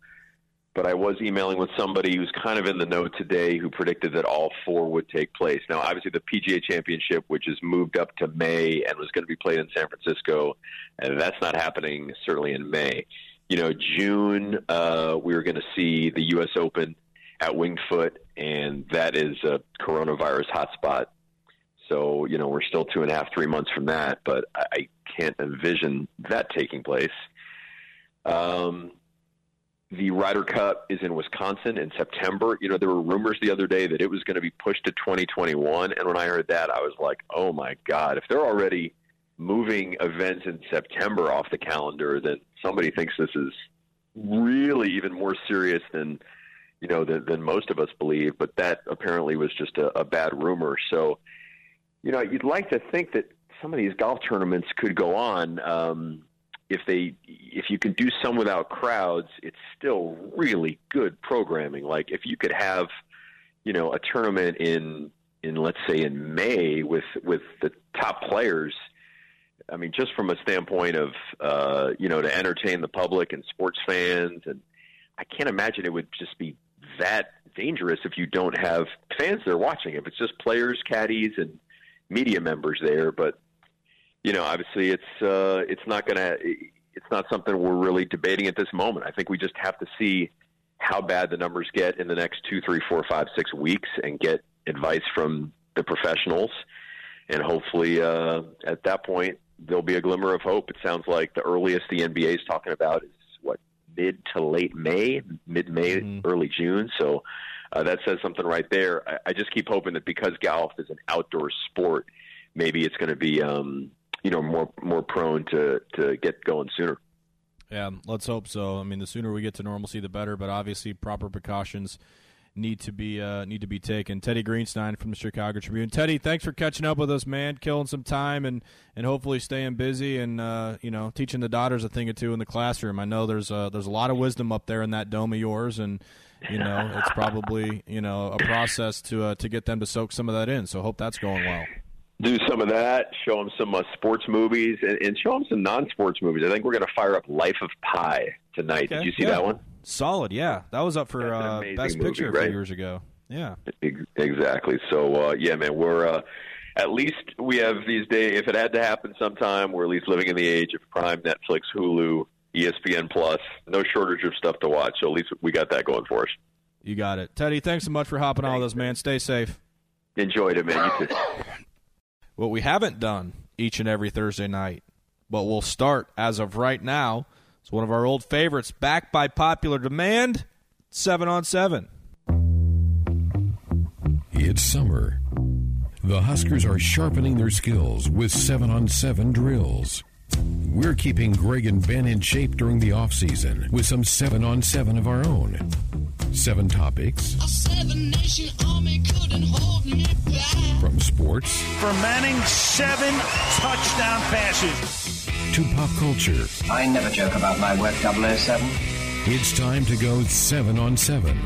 but I was emailing with somebody who's kind of in the know today who predicted that all four would take place. Now, obviously, the PGA Championship, which is moved up to May and was going to be played in San Francisco, and that's not happening certainly in May. You know, June, uh, we were going to see the U.S. Open at Winged Foot, and that is a coronavirus hotspot. So, you know, we're still two and a half, three months from that, but I can't envision that taking place. Um, the Ryder Cup is in Wisconsin in September. You know, there were rumors the other day that it was going to be pushed to 2021. And when I heard that, I was like, oh my God, if they're already moving events in September off the calendar, then somebody thinks this is really even more serious than you know than, than most of us believe. But that apparently was just a, a bad rumor. So, you know, you'd like to think that some of these golf tournaments could go on. Um, if they if you can do some without crowds, it's still really good programming. Like if you could have, you know, a tournament in in let's say in May with with the top players I mean, just from a standpoint of uh, you know to entertain the public and sports fans, and I can't imagine it would just be that dangerous if you don't have fans there watching. If it's just players, caddies, and media members there, but you know, obviously, it's uh, it's not gonna it's not something we're really debating at this moment. I think we just have to see how bad the numbers get in the next two, three, four, five, six weeks, and get advice from the professionals and hopefully uh, at that point there'll be a glimmer of hope. It sounds like the earliest the NBA is talking about is what mid to late May, mid May, mm-hmm. early June. So uh, that says something right there. I, I just keep hoping that because golf is an outdoor sport, maybe it's going to be um, you know more more prone to to get going sooner. Yeah, let's hope so. I mean, the sooner we get to normalcy, the better. But obviously, proper precautions need to be uh, need to be taken. Teddy Greenstein from the Chicago Tribune. Teddy, thanks for catching up with us, man. Killing some time and and hopefully staying busy and uh, you know teaching the daughters a thing or two in the classroom. I know there's uh, there's a lot of wisdom up there in that dome of yours, and you know it's probably you know a process to uh, to get them to soak some of that in. So hope that's going well. Do some of that. Show them some uh, sports movies and, and show them some non-sports movies. I think we're going to fire up Life of Pi tonight. Okay. Did you see yeah. that one? Solid, yeah. That was up for uh, best movie, picture a few years ago. Yeah, exactly. So uh, yeah, man, we're uh, at least we have these days. If it had to happen sometime, we're at least living in the age of Prime, Netflix, Hulu, ESPN Plus. No shortage of stuff to watch. So at least we got that going for us. You got it, Teddy. Thanks so much for hopping on with us, man. Stay safe. Enjoyed it, man. What we haven't done each and every Thursday night, but we'll start as of right now it's one of our old favorites, backed by popular demand. Seven on seven. It's summer. The Huskers are sharpening their skills with seven on seven drills. We're keeping Greg and Ben in shape during the off season with some seven on seven of our own. Seven topics. Seven from sports. For Manning, seven touchdown passes to pop culture. I never joke about my work, 007. It's time to go 7 on 7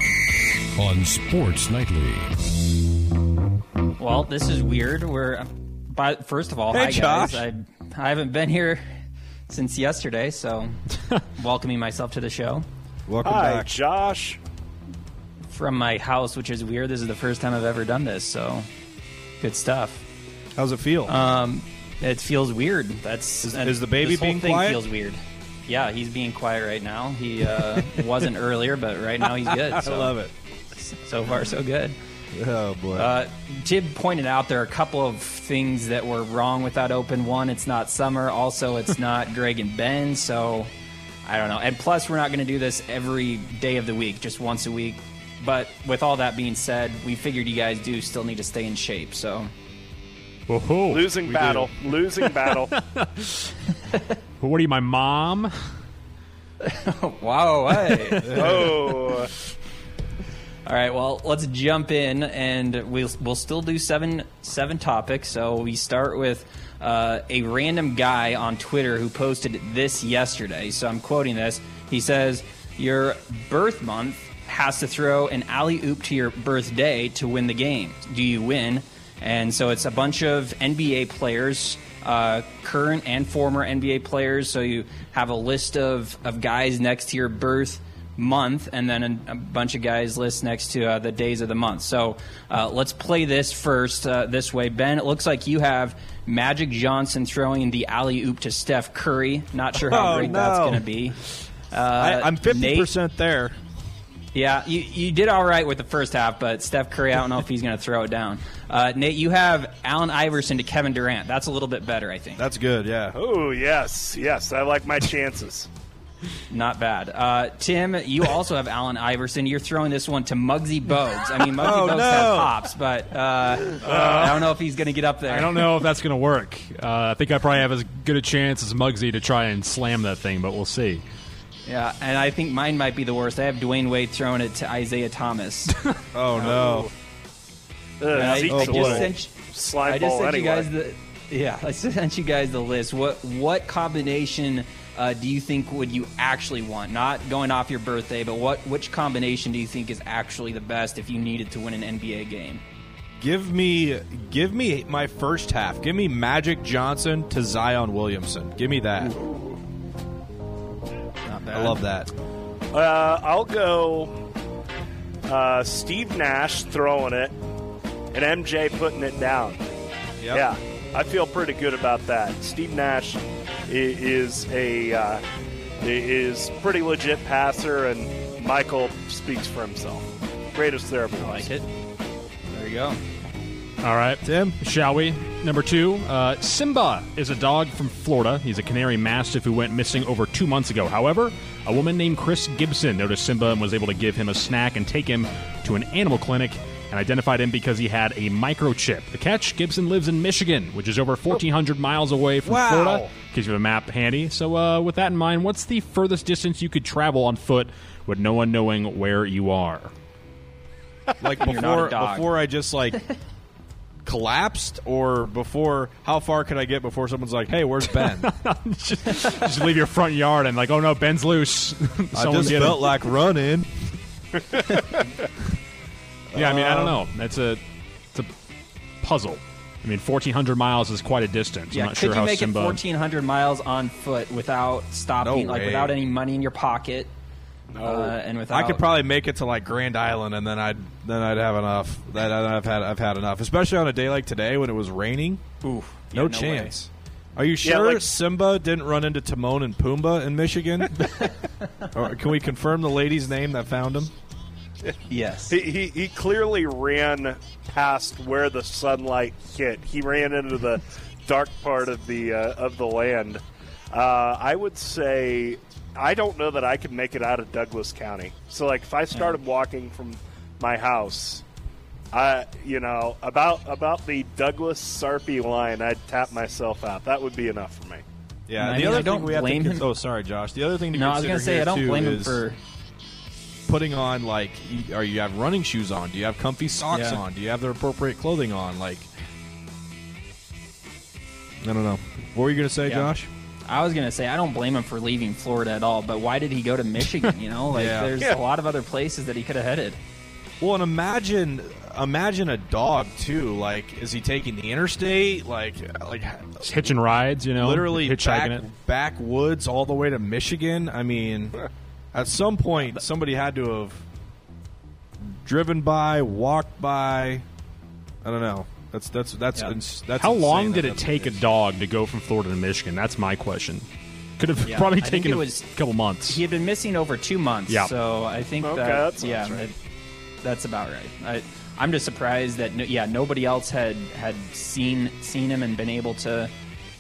on Sports Nightly. Well, this is weird. We're but first of all, hey, hi Josh. guys. I, I haven't been here since yesterday, so <laughs> welcoming myself to the show. Welcome hi, back, Josh. From my house, which is weird. This is the first time I've ever done this, so good stuff. How's it feel? Um, it feels weird. That's is, is the baby being thing quiet? Feels weird. Yeah, he's being quiet right now. He uh, <laughs> wasn't earlier, but right now he's good. <laughs> So. I love it. So far, so good. Oh boy. Uh, Jib pointed out there are a couple of things that were wrong with that open. One, it's not summer. Also, it's <laughs> not Greg and Ben. So I don't know. And plus, we're not going to do this every day of the week, just once a week. But with all that being said, we figured you guys do still need to stay in shape. So Whoa, losing battle, losing battle. <laughs> what are you, my mom? <laughs> wow! Hey. oh. All right, well, let's jump in, and we'll we'll still do seven seven topics. So we start with uh, a random guy on Twitter who posted this yesterday. So I'm quoting this. He says, "Your birth month has to throw an alley oop to your birthday to win the game. Do you win?" And so it's a bunch of NBA players, uh, current and former NBA players. So you have a list of, of guys next to your birth month, and then a, a bunch of guys list next to uh, the days of the month. So uh, let's play this first uh, this way. Ben, it looks like you have Magic Johnson throwing the alley oop to Steph Curry. Not sure how oh, great no. that's going to be. I, I'm 50% Nate, there. Yeah, you, you did all right with the first half, but Steph Curry, I don't know if he's going to throw it down. Uh, Nate, you have Allen Iverson to Kevin Durant. That's a little bit better, I think. That's good, yeah. Oh, yes. Yes, I like my chances. Not bad. Uh, Tim, you also have Allen Iverson. You're throwing this one to Muggsy Bogues. I mean, Muggsy <laughs> Oh, Bogues no. has hops, but uh, I don't know if he's going to get up there. I don't know if that's going to work. Uh, I think I probably have as good a chance as Muggsy to try and slam that thing, but we'll see. Yeah, and I think mine might be the worst. I have Dwyane Wade throwing it to Isiah Thomas. <laughs> Oh no! <laughs> Ugh, I, Zeke's I a just sent, slime I just ball sent anyway. you guys the yeah. I <laughs> sent you guys the list. What what combination uh, do you think would you actually want? Not going off your birthday, but what which combination do you think is actually the best if you needed to win an NBA game? Give me, give me my first half. Give me Magic Johnson to Zion Williamson. Give me that. Not bad. I love that. Uh, I'll go uh, Steve Nash throwing it and MJ putting it down. Yep. Yeah, I feel pretty good about that. Steve Nash is a uh, is pretty legit passer, and Michael speaks for himself. Greatest there ever I like it. There you go. All right, Tim, shall we? Number two, uh, Simba is a dog from Florida. He's a Canary Mastiff who went missing over two months ago. However, a woman named Chris Gibson noticed Simba and was able to give him a snack and take him to an animal clinic and identified him because he had a microchip. The catch Gibson lives in Michigan, which is over 1,400 miles away from Wow. Florida. In case you have a map handy. So, uh, with that in mind, what's the furthest distance you could travel on foot with no one knowing where you are? Like You're not a before, before I just like collapsed, or before how far could I get before someone's like, "Hey, where's Ben?" <laughs> just, just leave your front yard and like, oh no, Ben's loose. <laughs> I Someone just felt him. like running. <laughs> Yeah, I mean, I don't know. That's a it's a puzzle. I mean, fourteen hundred miles is quite a distance. Yeah, I'm not could sure you how make Simba. it 1,400 miles on foot without stopping, No like without any money in your pocket? Uh, and without I could probably make it to like Grand Island, and then I'd then I'd have enough. That I've had I've had enough, especially on a day like today when it was raining. Oof, No, yeah, chance. Are you Yeah, sure like- Simba didn't run into Timon and Pumbaa in Michigan? <laughs> or can we confirm the lady's name that found him? Yes. He, he, he clearly ran past where the sunlight hit. He ran into the dark part of the uh, of the land. Uh, I would say I don't know that I could make it out of Douglas County. So like if I started walking from my house, I you know about about the Douglas Sarpy line, I'd tap myself out. That would be enough for me. Yeah. I the mean, other I don't thing we have to blame cons- him. Oh, sorry, Josh. The other thing to No, I was consider gonna say here, I don't too, blame him is for. putting on like are you have running shoes on? Do you have comfy socks Yeah. on? Do you have the appropriate clothing on? Like I don't know. What were you going to say, Yeah. Josh? I was gonna say I don't blame him for leaving Florida at all, but why did he go to Michigan? You know, <laughs> like Yeah. there's Yeah. a lot of other places that he could have headed. Well, and imagine imagine a dog too. Like, is he taking the interstate? Like, like Just hitching rides, you know, literally hitchhiking back, it. backwoods all the way to Michigan. I mean, <laughs> at some point, somebody had to have driven by, walked by. I don't know. That's that's that's Yeah. ins- that's How long did it take a dog to go from Florida to Michigan? That's my question. Could have Yeah, probably taken it a was- couple months. He had been missing over two months, Yeah. so I think Okay, that, that yeah, right. that- that's about right. I, I'm just surprised that no, yeah nobody else had had seen seen him and been able to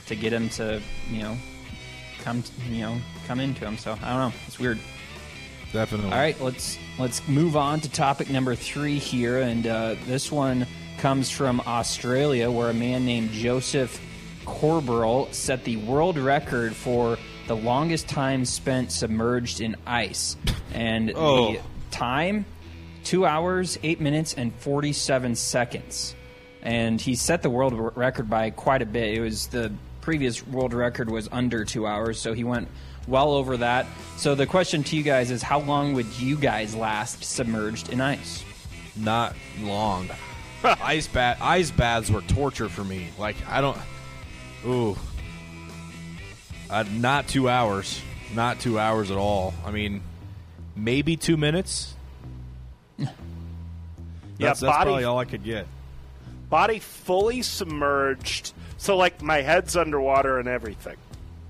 to get him to you know come you know come into him. So I don't know. It's weird. Definitely. All right, let's let's move on to topic number three here, and uh, this one comes from Australia, where a man named Joseph Corberell set the world record for the longest time spent submerged in ice, and Oh. the time two hours eight minutes and forty seven seconds, and he set the world record by quite a bit. It was the previous world record was under two hours, so he went well over that. So the question to you guys is, how long would you guys last submerged in ice? Not long. <laughs> ice bath ice baths were torture for me. Like I don't. Ooh. Uh, not two hours. Not two hours at all. I mean, maybe two minutes. <laughs> Yeah, That's, that's body- probably all I could get. Body fully submerged, so like my head's underwater and everything.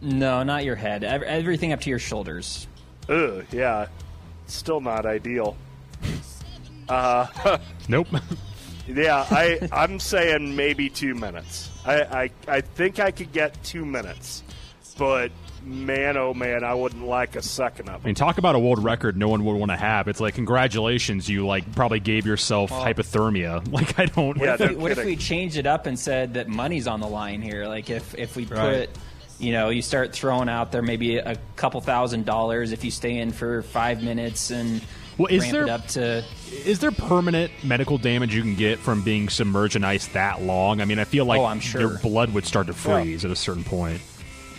No, not your head. Ev- Everything up to your shoulders. Ugh, yeah, still not ideal. <laughs> Uh, Nope. Yeah, I I'm saying maybe two minutes. I, I I think I could get two minutes, but man, oh man, I wouldn't like a second of It. I mean, talk about a world record no one would want to have. It's like, congratulations, you like probably gave yourself hypothermia. <laughs> Like, I don't. What, if we, what if we changed it up and said that money's on the line here? Like if if we put, Right. you know, you start throwing out there maybe a couple thousand dollars if you stay in for five minutes and Well, is ramp there- it up to. Is there permanent medical damage you can get from being submerged in ice that long? I mean, I feel like Oh, I'm sure. your blood would start to freeze at a certain point.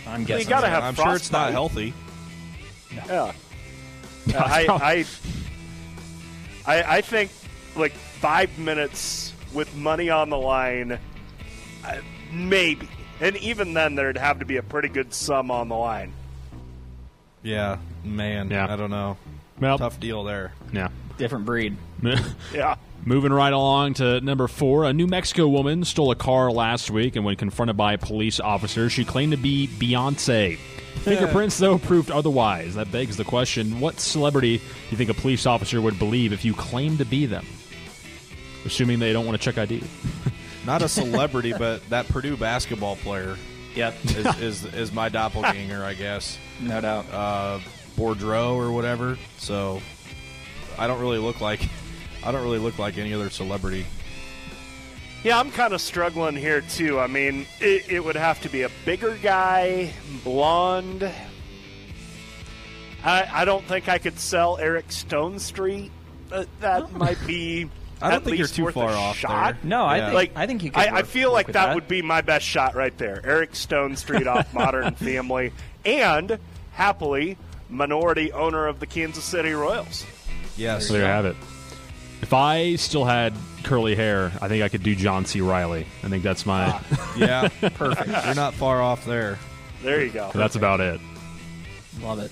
I'm guessing. You gotta have I'm sure it's not frostbite. healthy. Yeah. I, <laughs> I, I, I think like five minutes with money on the line, uh, maybe. And even then, there'd have to be a pretty good sum on the line. Yeah, man. Yeah. I don't know. Well, Tough deal there. Yeah. Different breed. <laughs> Yeah. Moving right along to number four, a New Mexico woman stole a car last week, and when confronted by a police officer, she claimed to be Beyonce. Fingerprints, though, proved otherwise. That begs the question: What celebrity do you think a police officer would believe if you claim to be them? Assuming they don't want to check ID. <laughs> Not a celebrity, but that Purdue basketball player. Yep. Is, is is my doppelganger, I guess. <laughs> No doubt. Uh, Boudreaux or whatever. So I don't really look like <laughs> I don't really look like any other celebrity. Yeah, I'm kind of struggling here too. I mean, it, it would have to be a bigger guy, blonde. I, I don't think I could sell Eric Stonestreet. Uh, that might be. <laughs> I don't at think you're too far off shot. there. No, I Yeah. think Like I think you could. I, I feel like with that, would be my best shot right there. Eric Stonestreet off <laughs> Modern Family, and happily minority owner of the Kansas City Royals. Yes. There you have it. If I still had curly hair, I think I could do John C. Reilly. I think that's my. <laughs> Yeah. Perfect. You're not far off there. There you go. that's about it. Love it.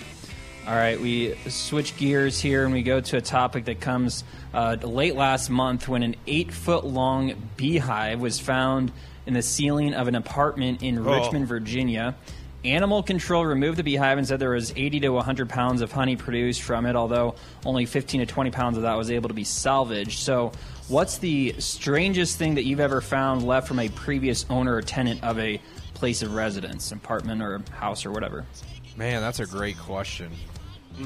All right, we switch gears here and we go to a topic that comes uh, late last month when an eight foot long beehive was found in the ceiling of an apartment in Oh. Richmond, Virginia. Animal control removed the beehive and said there was 80 to 100 pounds of honey produced from it, although only 15 to 20 pounds of that was able to be salvaged. So, what's the strangest thing that you've ever found left from a previous owner or tenant of a place of residence, apartment or house or whatever? Man, that's a great question.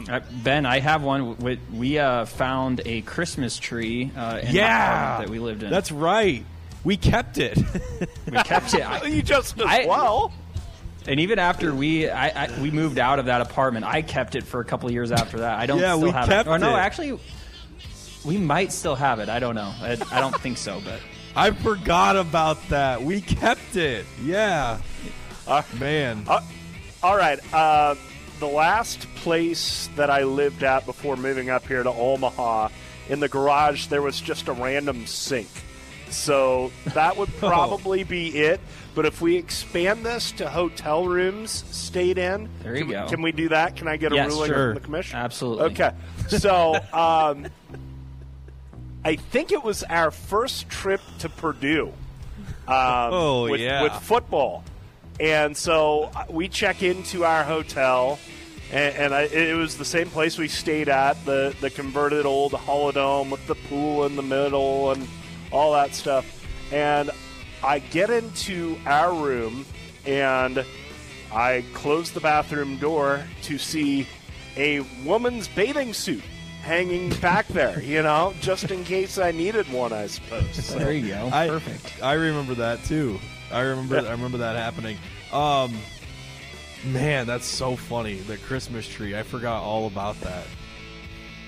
Uh, ben, I have one. We, we uh, found a Christmas tree uh, Yeah, that we lived in. That's right. We kept it. we kept it. <laughs> I- you just as I- well. And even after we I, I, we moved out of that apartment, I kept it for a couple of years after that. I don't Yeah, still we have kept it. Or no, it. actually, we might still have it. I don't know. I, I don't think so, but <laughs> I forgot about that. We kept it. Yeah. Man. Uh, all right. Uh, the last place that I lived at before moving up here to Omaha, in the garage, there was just a random sink. So that would <laughs> Oh. probably be it. But if we expand this to hotel rooms stayed in, There you can, go. Can we do that? Can I get a Yes, ruling sure. from the commission? Absolutely. Okay. So um, I think it was our first trip to Purdue. Um, Oh, with, yeah. with football. And so uh, we check into our hotel, and, and I, it was the same place we stayed at the, the converted old Holidome with the pool in the middle and all that stuff. And I get into our room, and I close the bathroom door to see a woman's bathing suit hanging back there, you know, just in case I needed one, I suppose. So- <laughs> there you go. I, Perfect. I remember that too. I remember I remember that happening. Um man, that's so funny. The Christmas tree. I forgot all about that.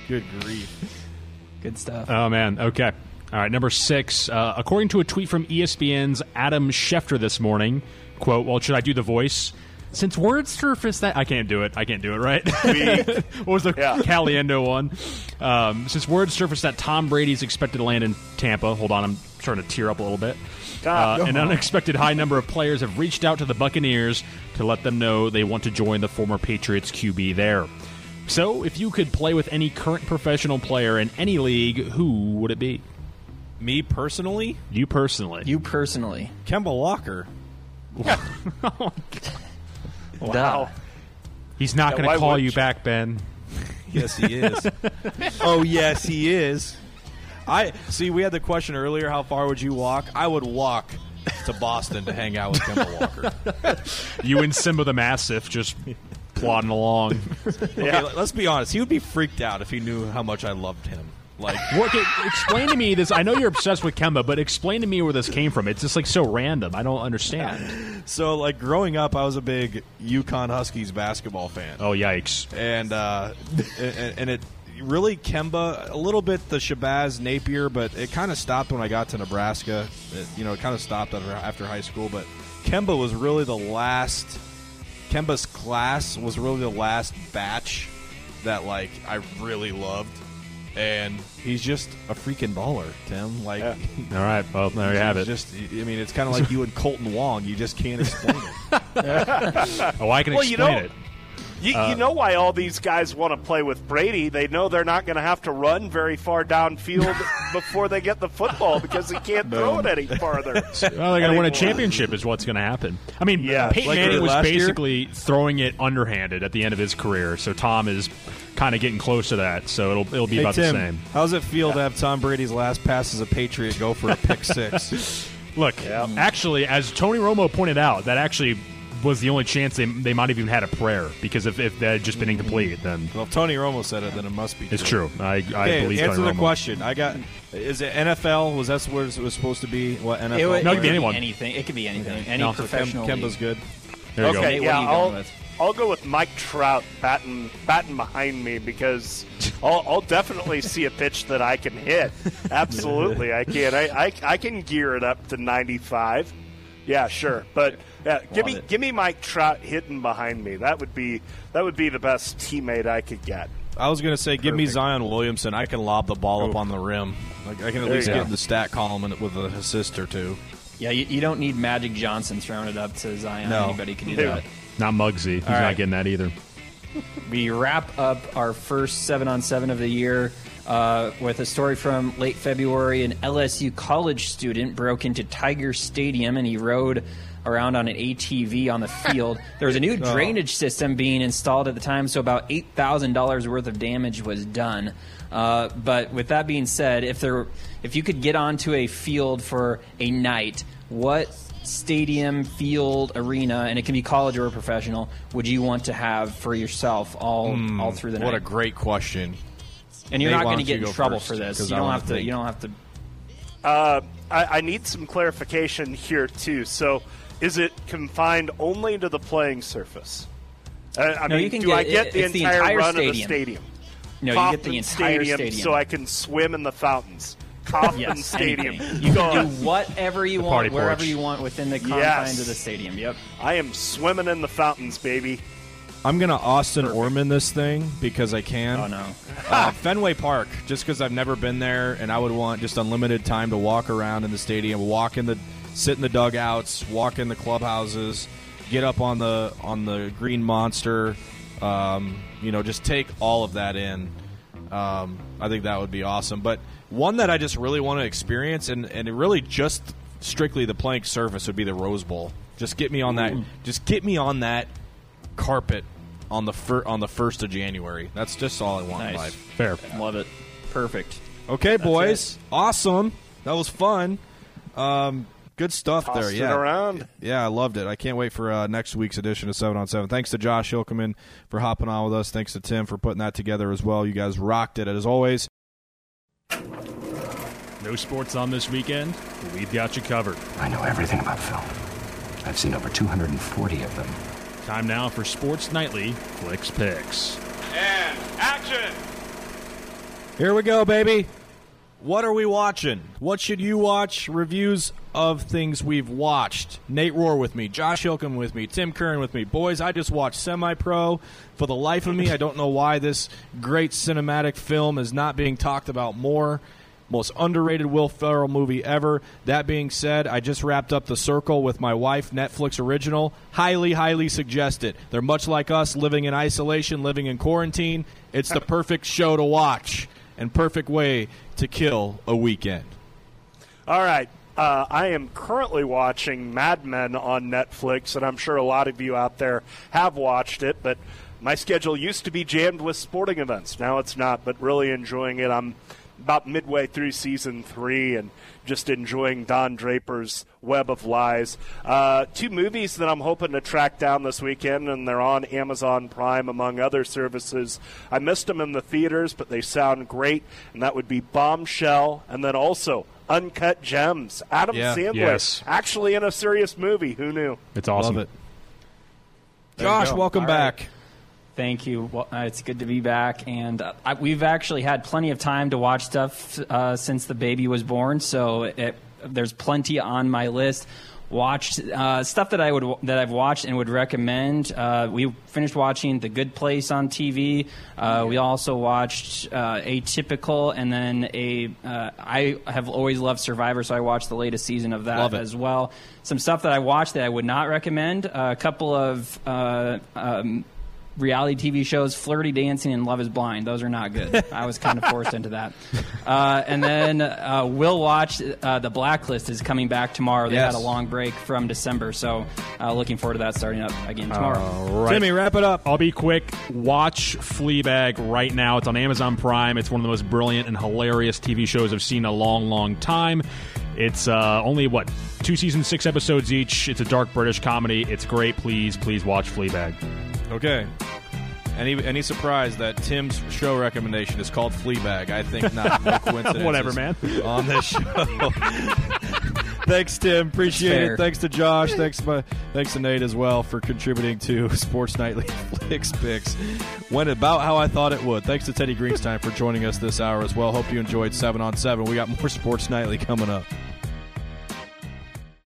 Good grief. <laughs> Good stuff. Oh man. Okay. All right. Number six. Uh, according to a tweet from ESPN's Adam Schefter this morning, quote: "Well, should I do the voice?" Since word surfaced that I can't do it, I can't do it. Right? <laughs> what was the Yeah. Caliendo one? Um, since word surfaced that Tom Brady's expected to land in Tampa. Hold on, I'm starting to tear up a little bit. Ah, Uh, an unexpected high number of players have reached out to the Buccaneers to let them know they want to join the former Patriots QB there. So, if you could play with any current professional player in any league, who would it be? Me personally, You personally. You personally. Kemba Walker. <laughs> oh, Wow. He's not Yeah, going to call you you? back, Ben. <laughs> Yes, he is. <laughs> oh, yes, he is. I see. We had the question earlier: How far would you walk? I would walk to Boston to hang out with Kemba Walker. You and Simba the Mastiff just plodding along. Okay, let's be honest. He would be freaked out if he knew how much I loved him. Like, <laughs> What, explain to me this. I know you're obsessed with Kemba, but explain to me where this came from. It's just like so random. I don't understand. <laughs> so like growing up, I was a big UConn Huskies basketball fan. Oh yikes! and uh, <laughs> and, and it really Kemba a little bit the Shabazz Napier, but it kind of stopped when I got to Nebraska. It, you know, it kind of stopped after, after high school, but Kemba was really the last. Kemba's class was really the last batch that like I really loved, and he's just a freaking baller, Tim. Like, <laughs> All right, well there you have it. Just, I mean, it's kind of like you and Kolten Wong. You just can't explain it. <laughs> oh, I can Well, you explain know- it. You, Uh, you know why all these guys want to play with Brady? They know they're not going to have to run very far downfield <laughs> before they get the football because he can't throw it any farther. <laughs> Well, they're going to win a championship, is what's going to happen. I mean, Yeah, Peyton like Manning was last year. basically throwing it underhanded at the end of his career, so Tom is kind of getting close to that. So it'll it'll be hey about Tim, the same. how does it feel to have Tom Brady's last pass as a Patriot go for a pick six? <laughs> Look, actually, as Tony Romo pointed out, that actually was the only chance they, they might have even had a prayer because if, if that had just been incomplete, then Well, if Tony Romo said it, then it must be. True. it's true. I, I Okay, believe answer Tony the Romo. question. I got. Is it NFL? Was that where it was supposed to be? What NFL? It, would, No, it it could be anyone. anything. It could be anything. Any No. So professional. Kem- Kemba's league. good. There you okay, go. Yeah, I'll. I'll go with Mike Trout batting batting behind me because I'll, I'll definitely see a pitch that I can hit. <laughs> Absolutely, I can. I, I, I can gear it up to 95. Yeah, sure. But yeah, give me it. give me Mike Trout hitting behind me. That would be that would be the best teammate I could get. I was gonna say, give me Zion Williamson. I can lob the ball up on the rim. Like, I can at There least get the stat column with an assist or two. Yeah, you, you don't need Magic Johnson throwing it up to Zion. No. Anybody can do No. that. Not Muggsy. He's All not right. getting that either. We wrap up our first seven on seven of the year uh, with a story from late February. An LSU college student broke into Tiger Stadium and he rode around on an ATV on the <laughs> field. There was a new drainage system being installed at the time, so about eight thousand dollars worth of damage was done. Uh, but with that being said, if there, if you could get onto a field for a night, what stadium, field, arena, and it can be college or professional, would you want to have for yourself all all through the night? What a great question. and you're Nate, not going to get in go trouble first, for this. You don't have to. think. You don't have to. Uh, I, I need some clarification here too. So, is it confined only to the playing surface? Uh, I No, mean, you can do get- I get it- the it's the entire, entire run of the stadium. stadium? No, you get the entire stadium, stadium. so I can swim in the fountains. Kauffman Yes, Stadium. anything. You Go can do whatever you party want, wherever porch. you want within the confines Yes. of the stadium. Yep. I am swimming in the fountains, baby. I'm gonna Austin Orman this thing because I can. Oh no. uh, Fenway Park, just because I've never been there, and I would want just unlimited time to walk around in the stadium, walk in the, sit in the dugouts, walk in the clubhouses, get up on the on the Green Monster, um, you know, just take all of that in. Um, I think that would be awesome. But one that I just really want to experience, and and really just strictly the playing surface would be the Rose Bowl. Just get me on that. Just get me on that carpet on the fir- on the first of January. That's just all I want in life. Fair. Love it. Perfect. Okay, boys. Awesome. That was fun. Um, good stuff there. Tossed it Yeah. around. Yeah, I loved it. I can't wait for uh, next week's edition of 7 on 7. Thanks to Josh Hilkeman for hopping on with us. Thanks to Tim for putting that together as well. You guys rocked it as always. No sports on this weekend. We've got you covered. I know everything about film. I've seen over 240 of them. Time now for Sports Nightly Flix Pix. And action! Here we go, baby. What are we watching? What should you watch? Reviews of things we've watched. Nate Rohr with me, Josh Hilkeman with me, Tim Curran with me. Boys, I just watched Semi Pro. For the life of me, I don't know why this great cinematic film is not being talked about more. Most underrated Will Ferrell movie ever. That being said, I just wrapped up The Circle with my wife, Netflix original. Highly, highly suggest it. They're much like us, living in isolation, living in quarantine. It's the perfect show to watch and perfect way to kill a weekend. All right. Uh, I am currently watching Mad Men on Netflix, and I'm sure a lot of you out there have watched it, but my schedule used to be jammed with sporting events. Now it's not, but really enjoying it. I'm about midway through season three and just enjoying Don Draper's Web of Lies. Uh, two movies that I'm hoping to track down this weekend, and they're on Amazon Prime, among other services. I missed them in the theaters, but they sound great, and that would be Bombshell, and then also Uncut Gems. Adam Yeah. Sandler Yes. actually in a serious movie. Who knew? It's awesome. Love it. Josh, welcome All right. back. Thank you. Well, uh, it's good to be back, and uh, I, we've actually had plenty of time to watch stuff uh, since the baby was born. So it, there's plenty on my list. Watched uh, stuff that I would that I've watched and would recommend. Uh, we finished watching The Good Place on TV. Uh, we also watched uh, Atypical, and then a. Uh, I have always loved Survivor, so I watched the latest season of that as well. Some stuff that I watched that I would not recommend. Uh, a couple of. Uh, um, reality TV shows, Flirty Dancing and Love is Blind. Those are not good. I was kind of forced into that. Uh, and then uh, we'll watch uh, The Blacklist is coming back tomorrow. They Yes. had a long break from December, so uh, looking forward to that starting up again tomorrow. All right. Timmy, wrap it up. I'll be quick. Watch Fleabag right now. It's on Amazon Prime. It's one of the most brilliant and hilarious TV shows I've seen in a long, long time. It's uh, only what two seasons, six episodes each. It's a dark British comedy. It's great. Please, please watch Fleabag. Okay. Any any surprise that Tim's show recommendation is called Fleabag? I think not. No <laughs> coincidence. Whatever, man. On this show. <laughs> thanks, Tim. Appreciate it. Thanks to Josh. Thanks, my, thanks to Nate as well for contributing to <laughs> Sports Nightly Flix Pix. Went about how I thought it would. Thanks to Teddy Greenstein for joining us this hour as well. Hope you enjoyed seven on seven. We got more Sports Nightly coming up.